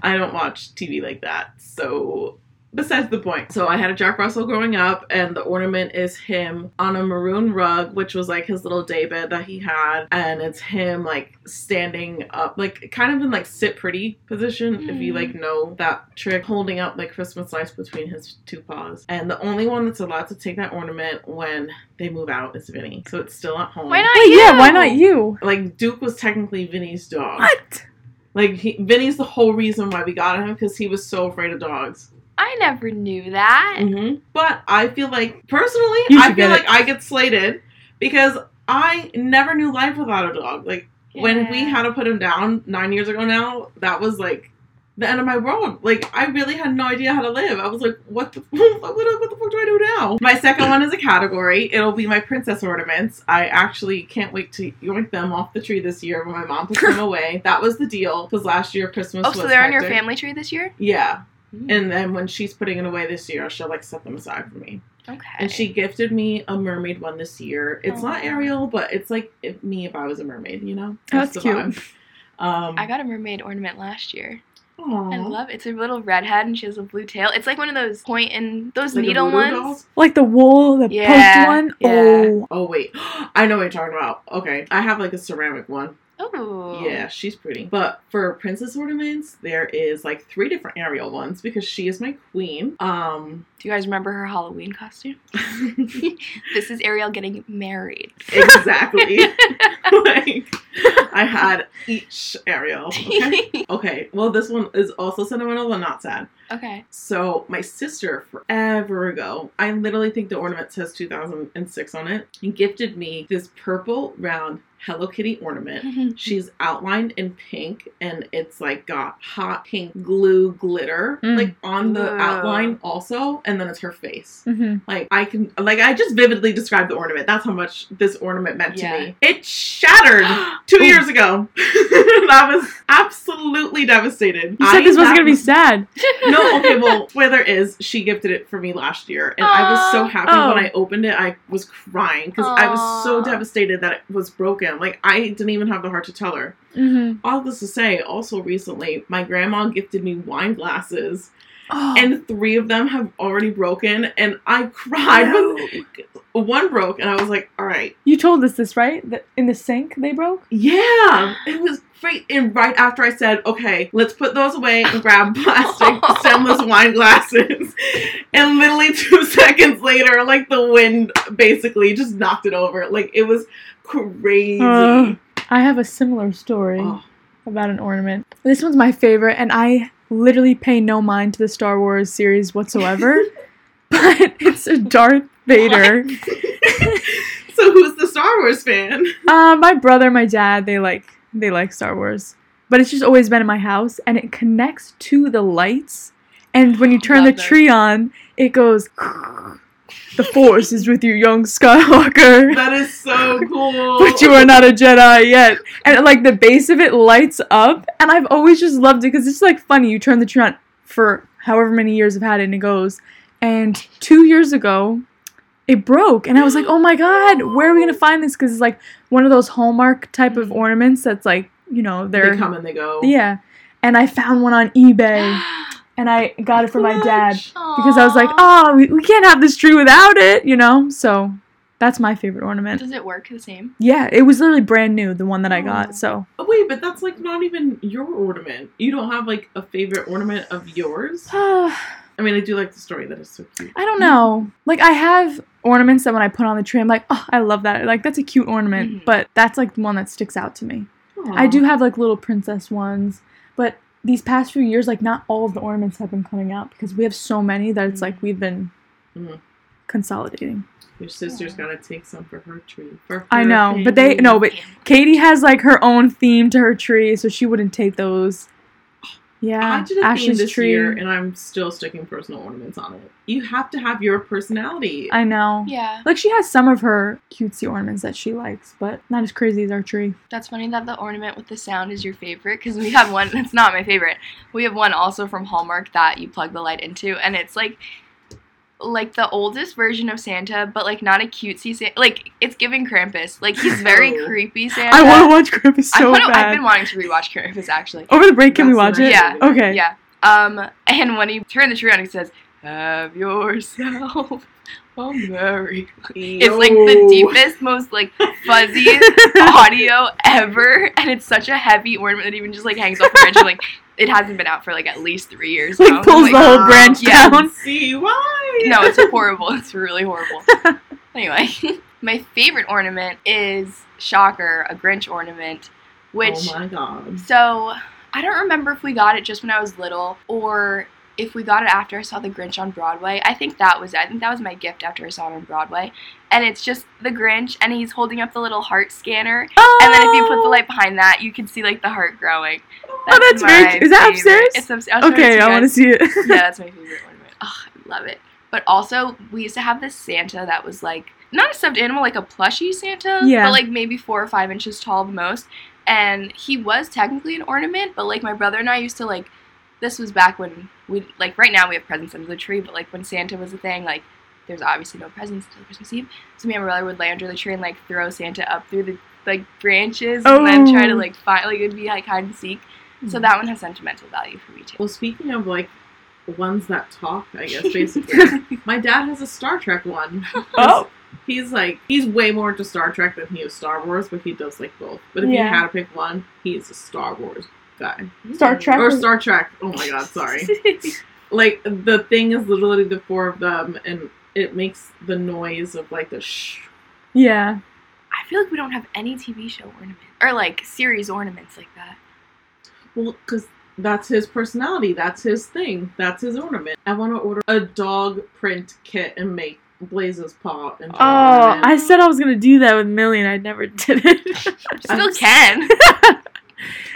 I don't watch TV like that. So, besides the point. So, I had a Jack Russell growing up, and the ornament is him on a maroon rug, which was like his little daybed that he had. And it's him like standing up, like kind of in like sit pretty position, if you Mm. like know that trick, holding up like Christmas lights between his two paws. And the only one that's allowed to take that ornament when they move out is Vinny. So, it's still at home. Why not Wait, you? yeah, why not you? Like, Duke was technically Vinny's dog. What? Like he, Vinny's the whole reason why we got him because he was so afraid of dogs. I never knew that. hmm But I feel like personally, I feel get like I get slated because I never knew life without a dog. Like when we had to put him down nine years ago now, that was like the end of my world. Like I really had no idea how to live. I was like, what the what, what, what the fuck do I do now? My second one is a category. It'll be my princess ornaments. I actually can't wait to yoink them off the tree this year when my mom puts them away. That was the deal because last year Christmas Oh, was so they're on your family tree this year? Yeah. And then when she's putting it away this year, she'll like set them aside for me. Okay. And she gifted me a mermaid one this year. It's not Aw. Ariel, but it's like if me if I was a mermaid, you know? That's the cute. vibe. Um, I got a mermaid ornament last year. aw. I love it. It's a little redhead and she has a blue tail. It's like one of those point and those Like needle ones. doll? Like the wool, the Yeah, poked one? yeah. Oh. Oh wait, I know what you're talking about. Okay, I have like a ceramic one. Oh. Yeah, she's pretty. But for princess ornaments, there is like three different Ariel ones because she is my queen. Um, Do you guys remember her Halloween costume? this is Ariel getting married. exactly. like I had each Ariel. Okay. Okay. Well, this one is also sentimental but not sad. okay. So my sister, forever ago, I literally think the ornament says 2006 on it, and gifted me this purple round Hello Kitty ornament. She's outlined in pink, and it's like got hot pink glue glitter Mm. like on the Ooh. outline also, and then it's her face. hmm Like I can, like I just vividly described the ornament. That's how much this ornament meant Yeah. to me. It shattered two years ago. I was absolutely devastated. You said I this was had- gonna be sad. no, okay, well, weather is she gifted it for me last year, and I was so happy Oh. when I opened it. I was crying because I was so devastated that it was broken. Like I didn't even have the heart to tell her. hmm All this to say, also recently, my grandma gifted me wine glasses, Oh. and three of them have already broken, and I cried when one broke, and I was like, "All right, you told us this, right? That in the sink they broke? yeah, it was great." And right after I said, "Okay, let's put those away and grab plastic stemless wine glasses," and literally two seconds later, like the wind basically just knocked it over. Like it was crazy. Uh. I have a similar story Oh. about an ornament. This one's my favorite, and I literally pay no mind to the Star Wars series whatsoever. but it's a Darth Vader. so who's the Star Wars fan? Uh, my brother, my dad, they like they like Star Wars, but it's just always been in my house, and it connects to the lights. And when you turn the them. tree on, it goes. The Force is with you, young Skywalker. That is so cool. but you are not a Jedi yet. And like the base of it lights up, and I've always just loved it because it's like funny. You turn the tree on for however many years I've had it, and it goes. And two years ago, it broke, and I was like, "Oh my god, where are we gonna find this?" Because it's like one of those Hallmark type of ornaments that's like, you know, they're they come and they go. yeah. And I found one on eBay, and I got it for my dad Clutch. because I was like, oh, we, we can't have this tree without it, you know. So that's my favorite ornament. Does it work the same? Yeah, it was literally brand new, the one that I Oh. got. So Oh, wait, but that's like not even your ornament. You don't have like a favorite ornament of yours. I I mean, I do like the story that is so cute. I don't know. Like I have ornaments that when I put on the tree, I'm like, oh, I love that. Like that's a cute ornament, Mhm. but that's like the one that sticks out to me. I do have like little princess ones, but these past few years, like not all of the ornaments have been coming out because we have so many that it's like we've been Mhm. consolidating. Your sister's gotta take some for her tree. For her I her know, but they family. no, but Katie has like her own theme to her tree, so she wouldn't take those. Yeah, I did a theme Ashley's this tree. year, and I'm still sticking personal ornaments on it. You have to have your personality. I know. Yeah. Like she has some of her cutesy ornaments that she likes, but not as crazy as our tree. That's funny that the ornament with the sound is your favorite because we have one. It's not my favorite. We have one also from Hallmark that you plug the light into, and it's like, like the oldest version of Santa, but like not a cutesy Santa. Like it's giving Krampus. Like he's very Oh. creepy Santa. I want to watch Krampus I wanna, bad. I've been wanting to rewatch Krampus actually. Over the break, can we watch it? Yeah. Okay. Yeah. Um, and when he turned the tree on, he says, "Have yourself a merry." It's like the deepest, most like fuzzy audio ever, and it's such a heavy ornament that even just like hangs off the branch. and, like it hasn't been out for like at least three years. now. Like pulls Like, the whole branch yeah. down. See why? No, it's horrible. It's really horrible. Anyway, my favorite ornament is shocker, a Grinch ornament, which oh my god. so I don't remember if we got it just when I was little or if we got it after I saw The Grinch on Broadway. I think that was it. I think that was my gift after I saw it on Broadway. And it's just the Grinch and he's holding up the little heart scanner. Oh, And then if you put the light behind that, you can see like the heart growing. Oh, that's very my cute. Is that favorite. upstairs? It's upstairs. I'll show it Okay, I want to see it. yeah, that's my favorite ornament. Oh, I love it. But also, we used to have this Santa that was like not a stuffed animal, like a plushy Santa, Yeah. but like maybe four or five inches tall the most. And he was technically an ornament, but like my brother and I used to like. This was back when we like right now we have presents under the tree, but like when Santa was a thing, like there's obviously no presents until Christmas Eve. So me and my brother would lay under the tree and like throw Santa up through the like branches and then try to Oh. like find like it'd be like hide and seek. So mm. that one has sentimental value for me too. Well, speaking of like ones that talk, I guess basically, my dad has a Star Trek one. Oh. He's like he's way more into Star Trek than he is Star Wars, but he does like both. But if Yeah. you had to pick one, he's a Star Wars guy Star hmm. Trek or Star Trek. Oh my god, sorry. like the thing is literally the four of them, and it makes the noise of like the shh. Yeah. I feel like we don't have any TV show ornament or like series ornaments like that. Well, because that's his personality. That's his thing. That's his ornament. I want to order a dog print kit and make Blaze's paw into an Oh, ornament. I said I was gonna do that with Millie, and I never did it. Still I'm- can.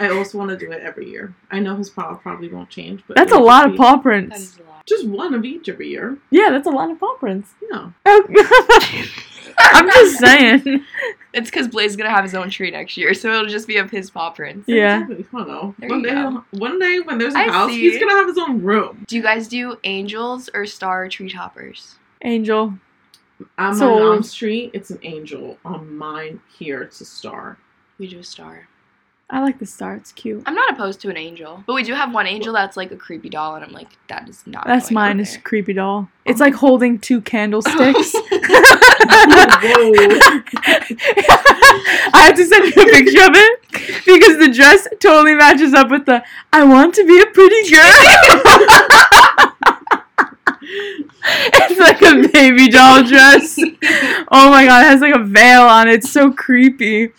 I also want to do it every year. I know his paw probably won't change, but That's a lot of paw prints. is a lot. Just one of each every year. Yeah, that's a lot of paw prints. No. Oh. I'm just saying. It's because Blaze is gonna have his own tree next year, so it'll just be of his paw prints. Yeah. Exactly. I don't know. There one day, go. one day when there's a I house, see. he's gonna have his own room. Do you guys do angels or star tree toppers? Angel. On So- my mom's tree, it's an angel. On mine here, it's a star. We do a star. I like the star. It's cute. I'm not opposed to an angel, but we do have one angel that's like a creepy doll, and I'm like, that is not. That's mine. Is creepy doll. Oh it's like holding two candlesticks. Whoa. I have to send you a picture of it because the dress totally matches up with the I want to be a pretty girl. it's like a baby doll dress. Oh my god, it has like a veil on it. It's so creepy.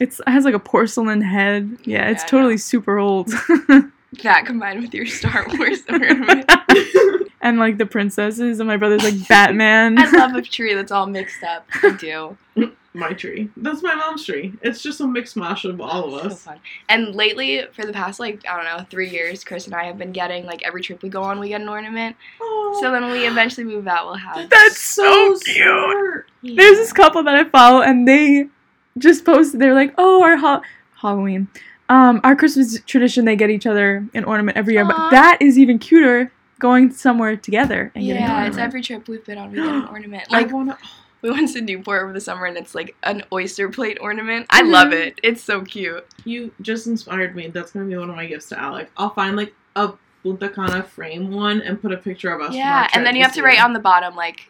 It's, it has like a porcelain head. Yeah, it's Yeah, I totally know. super old. that combined with your Star Wars ornament. and like the princesses, and my brother's like Batman. I love a tree that's all mixed up. I do. my tree. That's my mom's tree. It's just a mixed mash of all of So us. fun. And lately, for the past like I don't know three years, Chris and I have been getting like every trip we go on, we get an ornament. So then when we eventually move out, we'll have. That's so cute. smart. There's this couple that I follow, and they just posted. They're like, "Oh, our ha- Halloween, um, our Christmas tradition. They get each other an ornament every year, Aw. but that is even cuter. Going somewhere together and getting an Yeah, it's every trip we've been on, we get an ornament. Like, Like I wanna, we went to Newport over the summer, and it's like an oyster plate ornament. I love it. It's so cute. you just inspired me. That's gonna be one of my gifts to Alec. I'll find like a Punta Cana frame one and put a picture of us. from Yeah, our and then you have this to write on the bottom like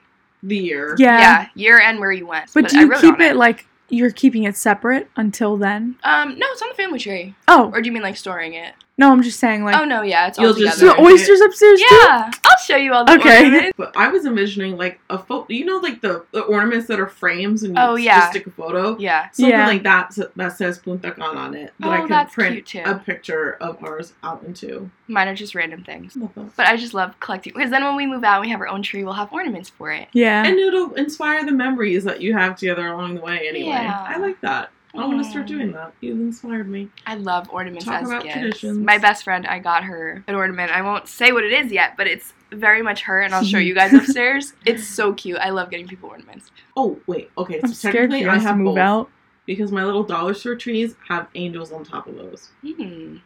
the year. Yeah. yeah, year and where you went. But, do I you wrote keep on it like you're keeping it separate until then? Um, no, it's on the family tree. Oh, Or do you mean like storing it? No, I'm just saying like oh no, yeah, it's all You'll just so together. the oysters upstairs too? yeah, I'll show you all the Okay. ornaments. But I was envisioning like a photo. You know, like the, the ornaments that are frames and you Oh, just yeah. stick a photo. Yeah. Something Yeah. like that that says Punta Cana on it that I Oh, can that's print cute, too. a picture of ours out into. Mine are just random things. Love. But I just love collecting because then when we move out and we have our own tree, we'll have ornaments for it. Yeah. And it'll inspire the memories that you have together along the way. Anyway, Yeah. I like that. I want to start doing that. You've inspired me. I love ornaments Talk as about gifts. traditions. My best friend, I got her an ornament. I won't say what it is yet, but it's very much her, and I'll show you guys upstairs. It's so cute. I love getting people ornaments. Oh wait, okay. I'm so scared technically, I guys to have move both out. because my little dollar store trees have angels on top of those. Hmm.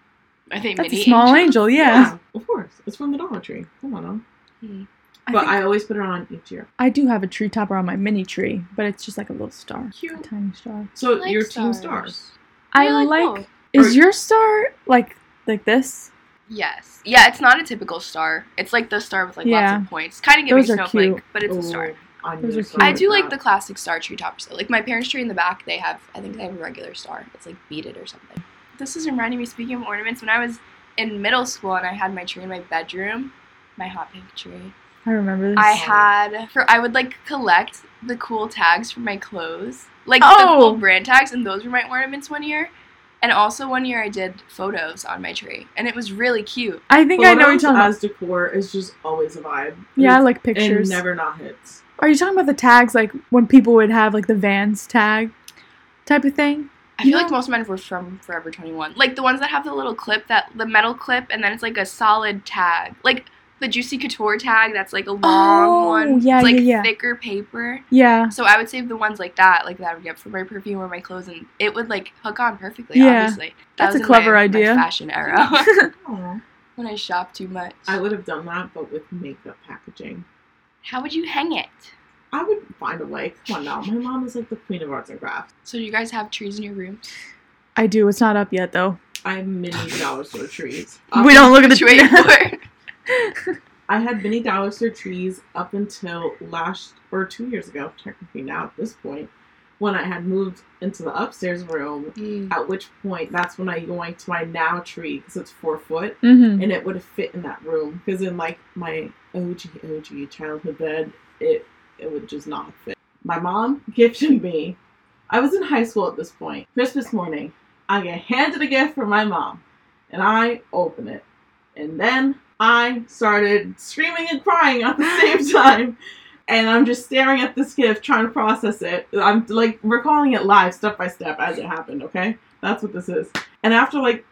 I think That's a small angels. angel, yeah. of course. It's from the Dollar Tree. Come on, now. I, But think I always put it on each year. I do have a tree topper on my mini tree, but it's just like a little star. A Cute. tiny star. So I like your team stars. stars. I I like, both. is Or- your star like like this? Yes. Yeah, it's not a typical star. It's like the star with like Yeah. lots of points. Kind of giving Those are snowflake, cute. but it's a Oh, star. I Those knew are something I cute. do like that. the classic star tree toppers though. Like my parents' tree in the back, they have I think they have a regular star. It's like beaded or something. This is reminding me speaking of ornaments when I was in middle school and I had my tree in my bedroom, my hot pink tree. I remember this. I had for I would like collect the cool tags for my clothes. Like the Oh. cool brand tags and those were my ornaments one year. And also one year I did photos on my tree and it was really cute. I think I know what you're Photos talking about. as decor is just always a vibe. Yeah, It's- like pictures. And never not hits. Are you talking about the tags like when people would have like the Vans tag type of thing? I You feel like most of mine were from Forever 21. Like the ones that have the little clip, that the metal clip, and then it's like a solid tag. Like the Juicy Couture tag, that's like a long Oh, one. yeah, it's like yeah, yeah. thicker paper. Yeah. So I would save the ones like that, like that I would get for my perfume or my clothes, and it would like hook on perfectly. Yeah. Obviously, That That's a was in clever my- my idea. fashion era when I shop too much. I would have done that, but with makeup packaging. How would you hang it? I would find a way. Come on now. My mom is like the queen of arts and crafts. So do you guys have trees in your room? I do. It's not up yet though. I have mini dollar store trees. we don't look at Which way the for? I had mini dollar trees up until last or two years ago, technically now at this point, when I had moved into the upstairs room. Mm. At which point, that's when I going to my now tree because it's four foot, hmm and it would have fit in that room. Because in like my OG OG childhood bed, it it would just not fit. My mom gifted me. I was in high school at this point. Christmas morning, I get handed a gift from my mom, and I open it, and then I started screaming and crying at the same time. And I'm just staring at this gift, trying to process it. I'm like recalling it live, step by step, as it happened. Okay, that's what this is. And after like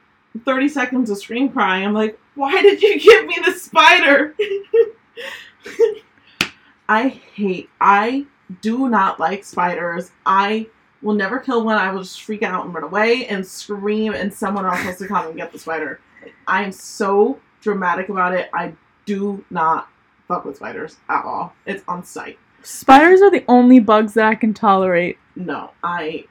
30 seconds of scream crying, I'm like, why did you give me the spider? I hate, I do not like spiders. I will never kill one. I will just freak out and run away and scream, and someone else has to come and get the spider. I am so dramatic about it. I do not fuck with spiders at all. It's on sight. Spiders are the only bugs that I can tolerate. No, I.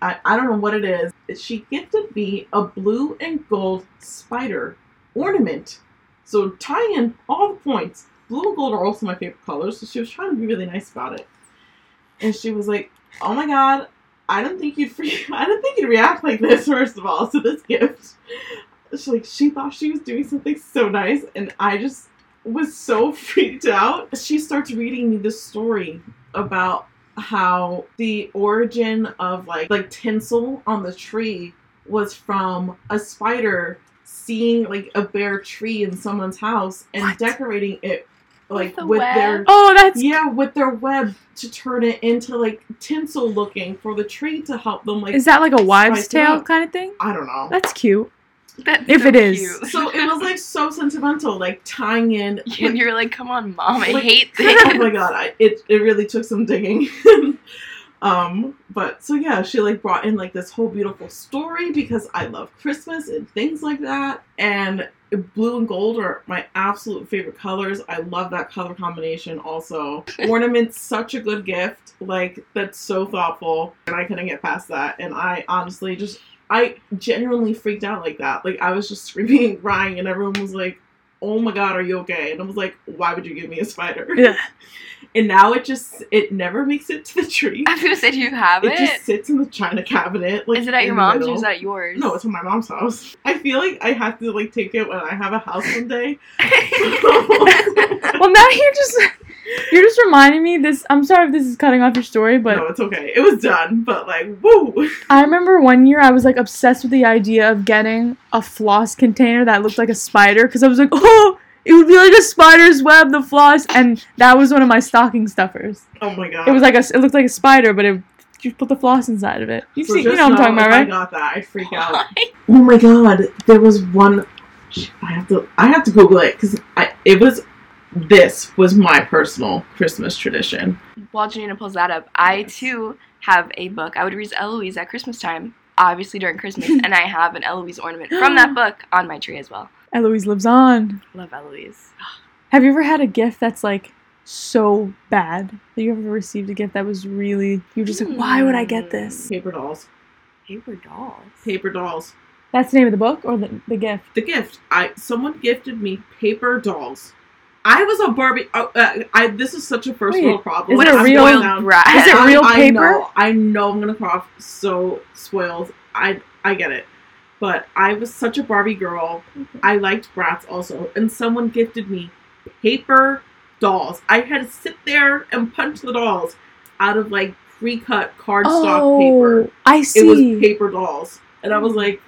I, I don't know what it is. She gifted me a blue and gold spider ornament. So tying in all the points. Blue and gold are also my favorite colors, so she was trying to be really nice about it. And she was like, "Oh my god, I didn't think you'd free- I didn't think you'd react like this. First of all, to this gift." She like she thought she was doing something so nice, and I just was so freaked out. She starts reading me this story about how the origin of like like tinsel on the tree was from a spider seeing like a bare tree in someone's house and What? decorating it like With the with, their? Oh, that's yeah with their web to turn it into like tinsel looking for the tree to help them like is that like a wives' spice tale up. kind of thing? I don't know. That's cute. That's If so it is. cute. So it was like so sentimental, like tying in. and you're like, come on, mom, I Like- hate this. oh my god, I, it it really took some digging. um, but so yeah, she like brought in like this whole beautiful story because I love Christmas and things like that. And blue and gold are my absolute favorite colors. I love that color combination. Also, ornaments, such a good gift. Like that's so thoughtful, and I couldn't get past that. And I honestly just. I genuinely freaked out like that. Like I was just screaming and crying, and everyone was like, "Oh my god, are you okay?" And I was like, "Why would you give me a spider?" Yeah. And now it just it never makes it to the tree. I was gonna say, do you have It it? just sits in the china cabinet. Like, is it at your mom's or is it at yours? No, it's at my mom's house. I feel like I have to like take it when I have a house one day. Well, now you're just you're just reminding me this. I'm sorry if this is cutting off your story, but no, it's okay. It was done, but like, woo! I remember one year I was like obsessed with the idea of getting a floss container that looked like a spider because I was like, oh, it would be like a spider's web, the floss, and that was one of my stocking stuffers. Oh my god! It was like a, it looked like a spider, but it you put the floss inside of it. You've So seen, you know what I'm talking about, if right? I got that. I freak out. Oh my god! There was one. I have to. I have to Google it because I. It was. This was my personal Christmas tradition. While Janina pulls that up, I too have a book. I would read Eloise at Christmas time, obviously during Christmas, and I have an Eloise ornament from that book on my tree as well. Eloise lives on. Love Eloise. Have you ever had a gift that's like so bad? Have you ever received a gift that was really you were just like, why would I get hmm. this? Paper dolls. Paper dolls. Paper dolls. That's the name of the book or the, the gift? The gift. I someone gifted me paper dolls. I was a Barbie. Oh, uh, I this is such a first Wait, world problem. is it I'm real- down-. Is it real I paper? know, I know I'm gonna cough. So spoiled. I I get it, but I was such a Barbie girl. I liked Bratz also, and someone gifted me paper dolls. I had to sit there and punch the dolls out of like pre-cut cardstock paper. Oh, I see. It was paper dolls, and I was like,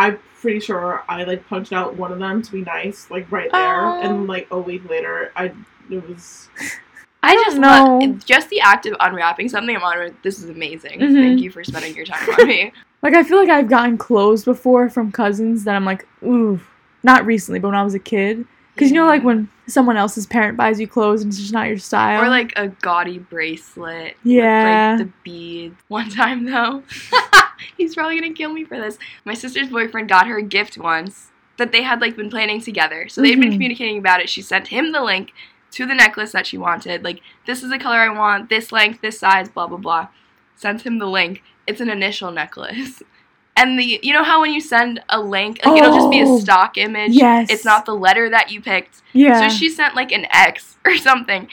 I'm pretty sure I like punched out one of them to be nice, like right there, Oh. and like a week later, I it was I don't just know. love just the act of unwrapping something. I'm on. This is amazing. Mhm. Thank you for spending your time on me. Like I feel like I've gotten clothes before from cousins that I'm like, ooh, not recently, but when I was a kid. Because you know, like when someone else's parent buys you clothes and it's just not your style. Or like a gaudy bracelet. Yeah. With, like the beads. One time though, he's probably gonna kill me for this. My sister's boyfriend got her a gift once that they had like been planning together. So they'd been Mhm. communicating about it. She sent him the link to the necklace that she wanted. Like, this is the color I want, this length, this size, blah blah blah. Sent him the link. It's an initial necklace. And the you know how when you send a link, like it'll just be a Oh, stock image. yes. It's not the letter that you picked. yeah. So she sent like an X or something.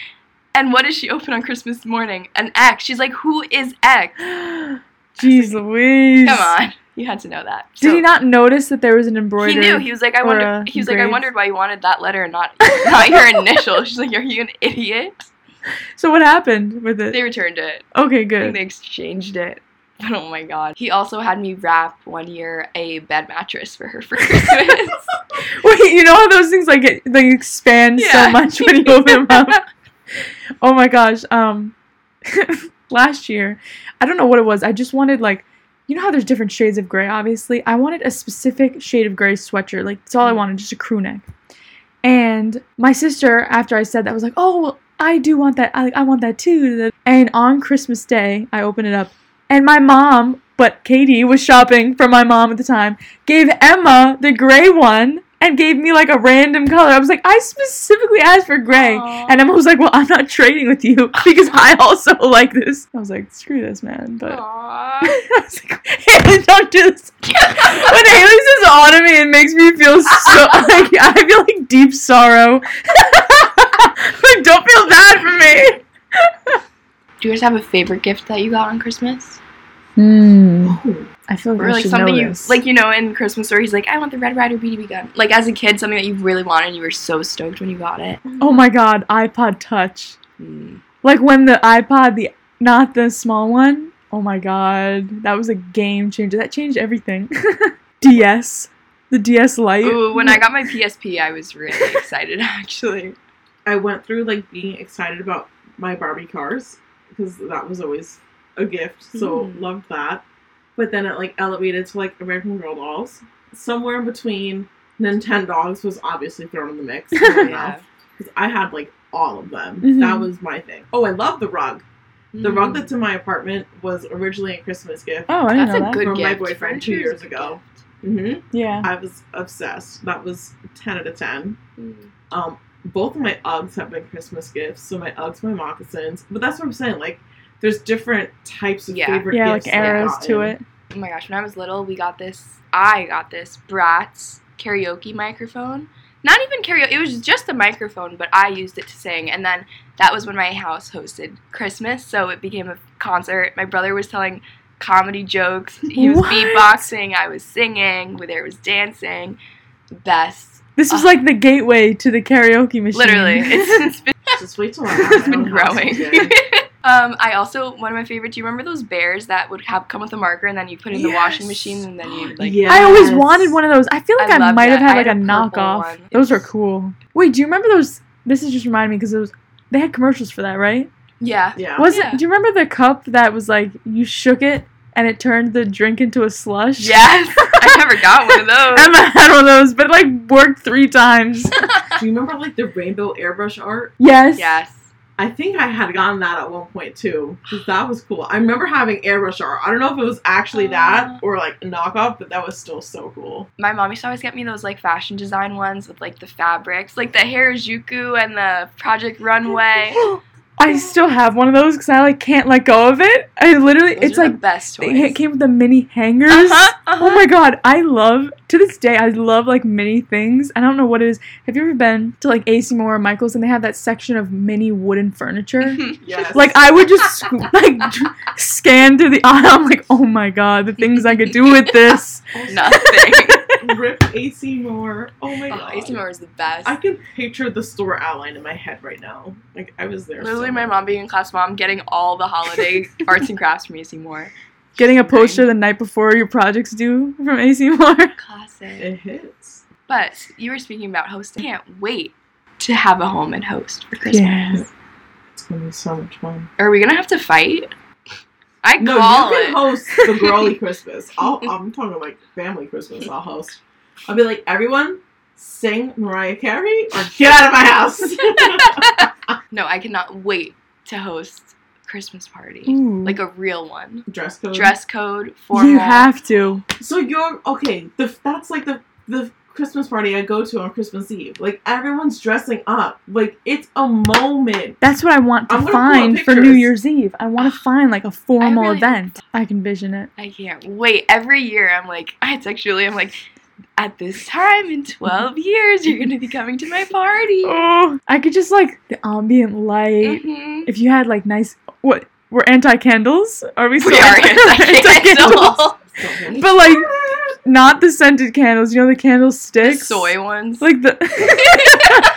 And what does she open on Christmas morning? An X. She's like, who is X? Jeez Louise. Come on. You had to know that. Did So he not notice that there was an embroidery? He knew. He was like, I wonder. He was like, I wondered why you wanted that letter and not not your initial. She's like, Are you an idiot? So what happened with it? They returned it. okay, good. they exchanged it. But oh my god. He also had me wrap one year a bed mattress for her for Christmas. Wait, you know how those things like like expand Yeah. so much when you open them up? Oh my gosh. Um, last year, I don't know what it was. I just wanted like, you know how there's different shades of gray. Obviously, I wanted a specific shade of gray sweatshirt. Like that's all I wanted, just a crew neck. And my sister, after I said that, was like, "Oh, well, I do want that. I, I want that too." And on Christmas Day, I opened it up, and my mom, but Katie was shopping for my mom at the time, gave Emma the gray one and gave me like a random color. I was like, I specifically asked for gray. Aw. And Emma was like, Well, I'm not trading with you because I also like this. I was like, Screw this, man. But I was like, Haley, don't do this. when Haley says me, it makes me feel so like I feel like deep sorrow. like, don't feel bad for me. Do you guys have a favorite gift that you got on Christmas? Hmm. oh, I feel like Or like something know you like you know in Christmas story he's like, I want the Red Ryder BB gun. Like as a kid, something that you really wanted and you were so stoked when you got it. Oh my god, iPod Touch. Mm. Like when the iPod, the not the small one. Oh my god, that was a game changer. That changed everything. DS, the DS Lite. Ooh, when I got my PSP, I was really excited actually. I went through like being excited about my Barbie cars because that was always a gift. So Mm. loved that. But then it like elevated to like American Girl dolls. Somewhere in between Nintendogs was obviously thrown in the mix. Because enough. 'Cause I had like all of them. Mhm. That was my thing. Oh, I love the rug. The rug Mm. that's in my apartment was originally a Christmas gift. oh, I didn't That's know a that. good From my boyfriend two years ago. gift. hmm Yeah. I was obsessed. That was ten out of ten. Mm. Um, both of my Uggs have been Christmas gifts. So my Uggs, my moccasins. But that's what I'm saying. Like, there's different types of Yeah. favorite Yeah, gifts. like arrows to it. Oh my gosh, when I was little, we got this. I got this Bratz karaoke microphone. not even karaoke. It was just a microphone, but I used it to sing. And then that was when my house hosted Christmas, so it became a concert. My brother was telling comedy jokes. He was What? beatboxing. I was singing. There was dancing. The best. This was Uh, like the gateway to the karaoke machine. Literally, it's, it's been, Just wait till I have it's my been growing. um, I also one of my favorite. Do you remember those bears that would have come with a marker and then you put it in the washing machine and then you like Yes. I always wanted one of those. I feel like I I, loved might have that. had I like a had a purple knockoff. one. Those are cool. Wait, do you remember those? This is just reminding me because it was they had commercials for that, right? yeah. Yeah. Was Yeah. it? Do you remember the cup that was like you shook it and it turned the drink into a slush? Yes, I never got one of those. Emma had one of those, but it like worked three times. Do you remember like the rainbow airbrush art? yes. yes. I think I had gotten that at one point too, because that was cool. I remember having airbrush art. I don't know if it was actually that Uh. or like a knockoff, but that was still so cool. My mom used to always get me those like fashion design ones with like the fabrics, like the Harajuku and the Project Runway. I still have one of those because I like can't let go of it. I literally, Those it's are like the best toys. it came with the mini hangers. Uh-huh, uh-huh. Oh my god, I love to this day. I love like mini things. I don't know what it is. Have you ever been to like AC Moore or Michaels and they have that section of mini wooden furniture? Yes. like I would just sc- like dr- scan through the aisle. I'm like, oh my god, the things I could do with this. Nothing. Rip AC Moore. Oh my oh, god. AC Moore is the best. I can picture the store outline in my head right now. Like I was there. Literally, so my much. mom being in class, mom getting all the holiday arts and crafts from AC Moore. Getting a poster the night before your project's due from AC Moore. Classic. It hits. But you were speaking about hosting. I can't wait to have a home and host for Christmas. Yes. It's gonna be so much fun. Are we gonna have to fight? I No, call you it. can host the girly Christmas. I'll, I'm talking like family Christmas. I'll host. I'll be like, everyone, sing Mariah Carey or get out of my house. no, I cannot wait to host Christmas party, Ooh. like a real one. Dress code. Dress code, formal. you have to. So you're okay. The that's like the the Christmas party I go to on Christmas Eve. Like everyone's dressing up. Like it's a moment. That's what I want to I'm gonna pull up find for New. Year's Eve. I want to find like a formal really- event. I can vision it. I can't wait. Every year, I'm like, I text Julie. I'm like, at this time in 12 years, you're gonna be coming to my party. Oh, I could just like the ambient light. Mhm. If you had like nice, what? We're anti candles? Are we? We still are anti-candles? anti-candle. But like not the scented candles. You know the candle The soy ones. Like the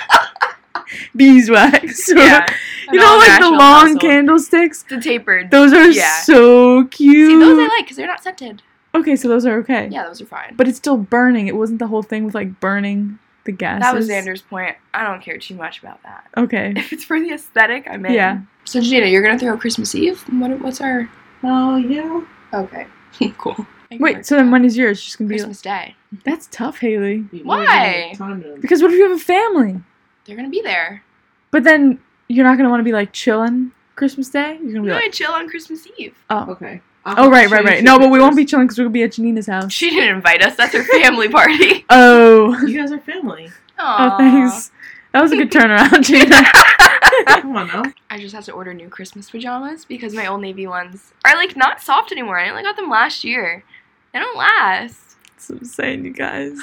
beeswax. yeah. You know, like the long mussel. candlesticks. The tapered. Those are Yeah. so cute. See, those I like because they're not scented. Okay, so those are okay. Yeah, those are fine. But it's still burning. It wasn't the whole thing with like burning the gas. that was Xander's point. I don't care too much about that. Okay. If it's for the aesthetic, I'm in. Yeah. So Gina, you're gonna throw Christmas Eve. What? What's our? Oh yeah. Okay. cool. I can Wait, work so with then that. when is yours? She's gonna be Christmas Day? That's tough, Haley. Why? really need Time to Because what if you have a family? They're gonna be there. But then you're not gonna want to be like chilling Christmas Day. You're gonna be gonna like, chill on Christmas Eve. oh, Okay. I'll oh, right, right, right. No, but we won't be chilling because we'll be at Janina's house. She didn't invite us. That's her family party. Oh, You guys are family. oh, thanks. That was a good turnaround, Gina. Come on now. I just have to order new Christmas pajamas because my old navy ones are like not soft anymore. I only got them last year. They don't last. That's what I'm saying, you guys.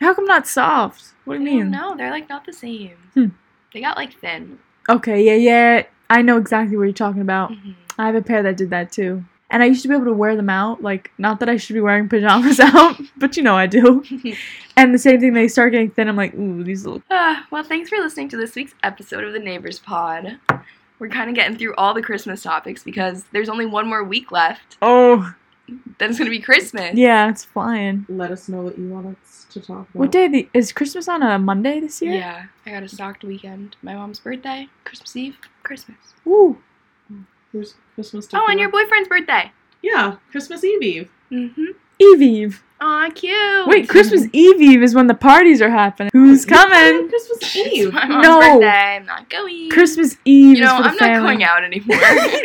How come not soft? What do you mean? No, They're like not the same. Hmm. They got like thin. Okay, yeah, yeah. I know exactly what you're talking about. Mhm. I have a pair that did that too. And I used to be able to wear them out. Like, not that I should be wearing pajamas out, but you know I do. And the same thing, they start getting thin. I'm like, ooh, these look. Ah, well, thanks for listening to this week's episode of the Neighbors Pod. We're kind of getting through all the Christmas topics because there's only one more week left. Oh, Then it's gonna be Christmas. yeah, it's flying. Let us know what you want us to talk about. What day the, is Christmas on a Monday this year? Yeah, I got a stocked weekend. My mom's birthday, Christmas Eve, Christmas. Ooh. Here's Christmas. Time. Oh, and your boyfriend's birthday. Yeah, Christmas Eve Eve. Mm-hmm. Eve Eve. Aw, cute. Wait, Christmas Eve Eve is when the parties are happening. Who's coming? Christmas It's Eve. my mom's No. birthday. I'm not going. Christmas Eve You know, is for the I'm family. not going out anymore.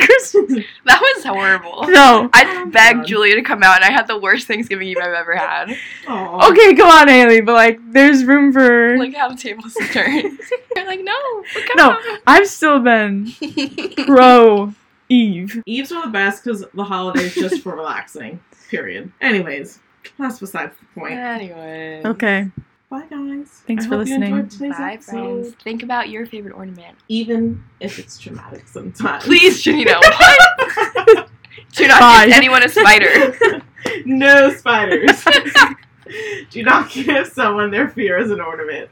Christmas. that was horrible. No. I oh, begged God. Julia to come out, and I had the worst Thanksgiving Eve I've ever had. Aw. Okay, come on, Haley, but like, there's room for. Like how the tables turned. You're like, no, come No. I've still been pro Eve. Eves are the best because the holidays just for relaxing. Period. Anyways, that's besides the point. anyway. Okay. bye guys. Thanks I for hope listening. enjoyed Bye, episode, friends. Think about your favorite ornament. Even if it's traumatic sometimes. Please, Janina. What? Do not Bye. give anyone a spider. no spiders. Do not give someone their fear as an ornament.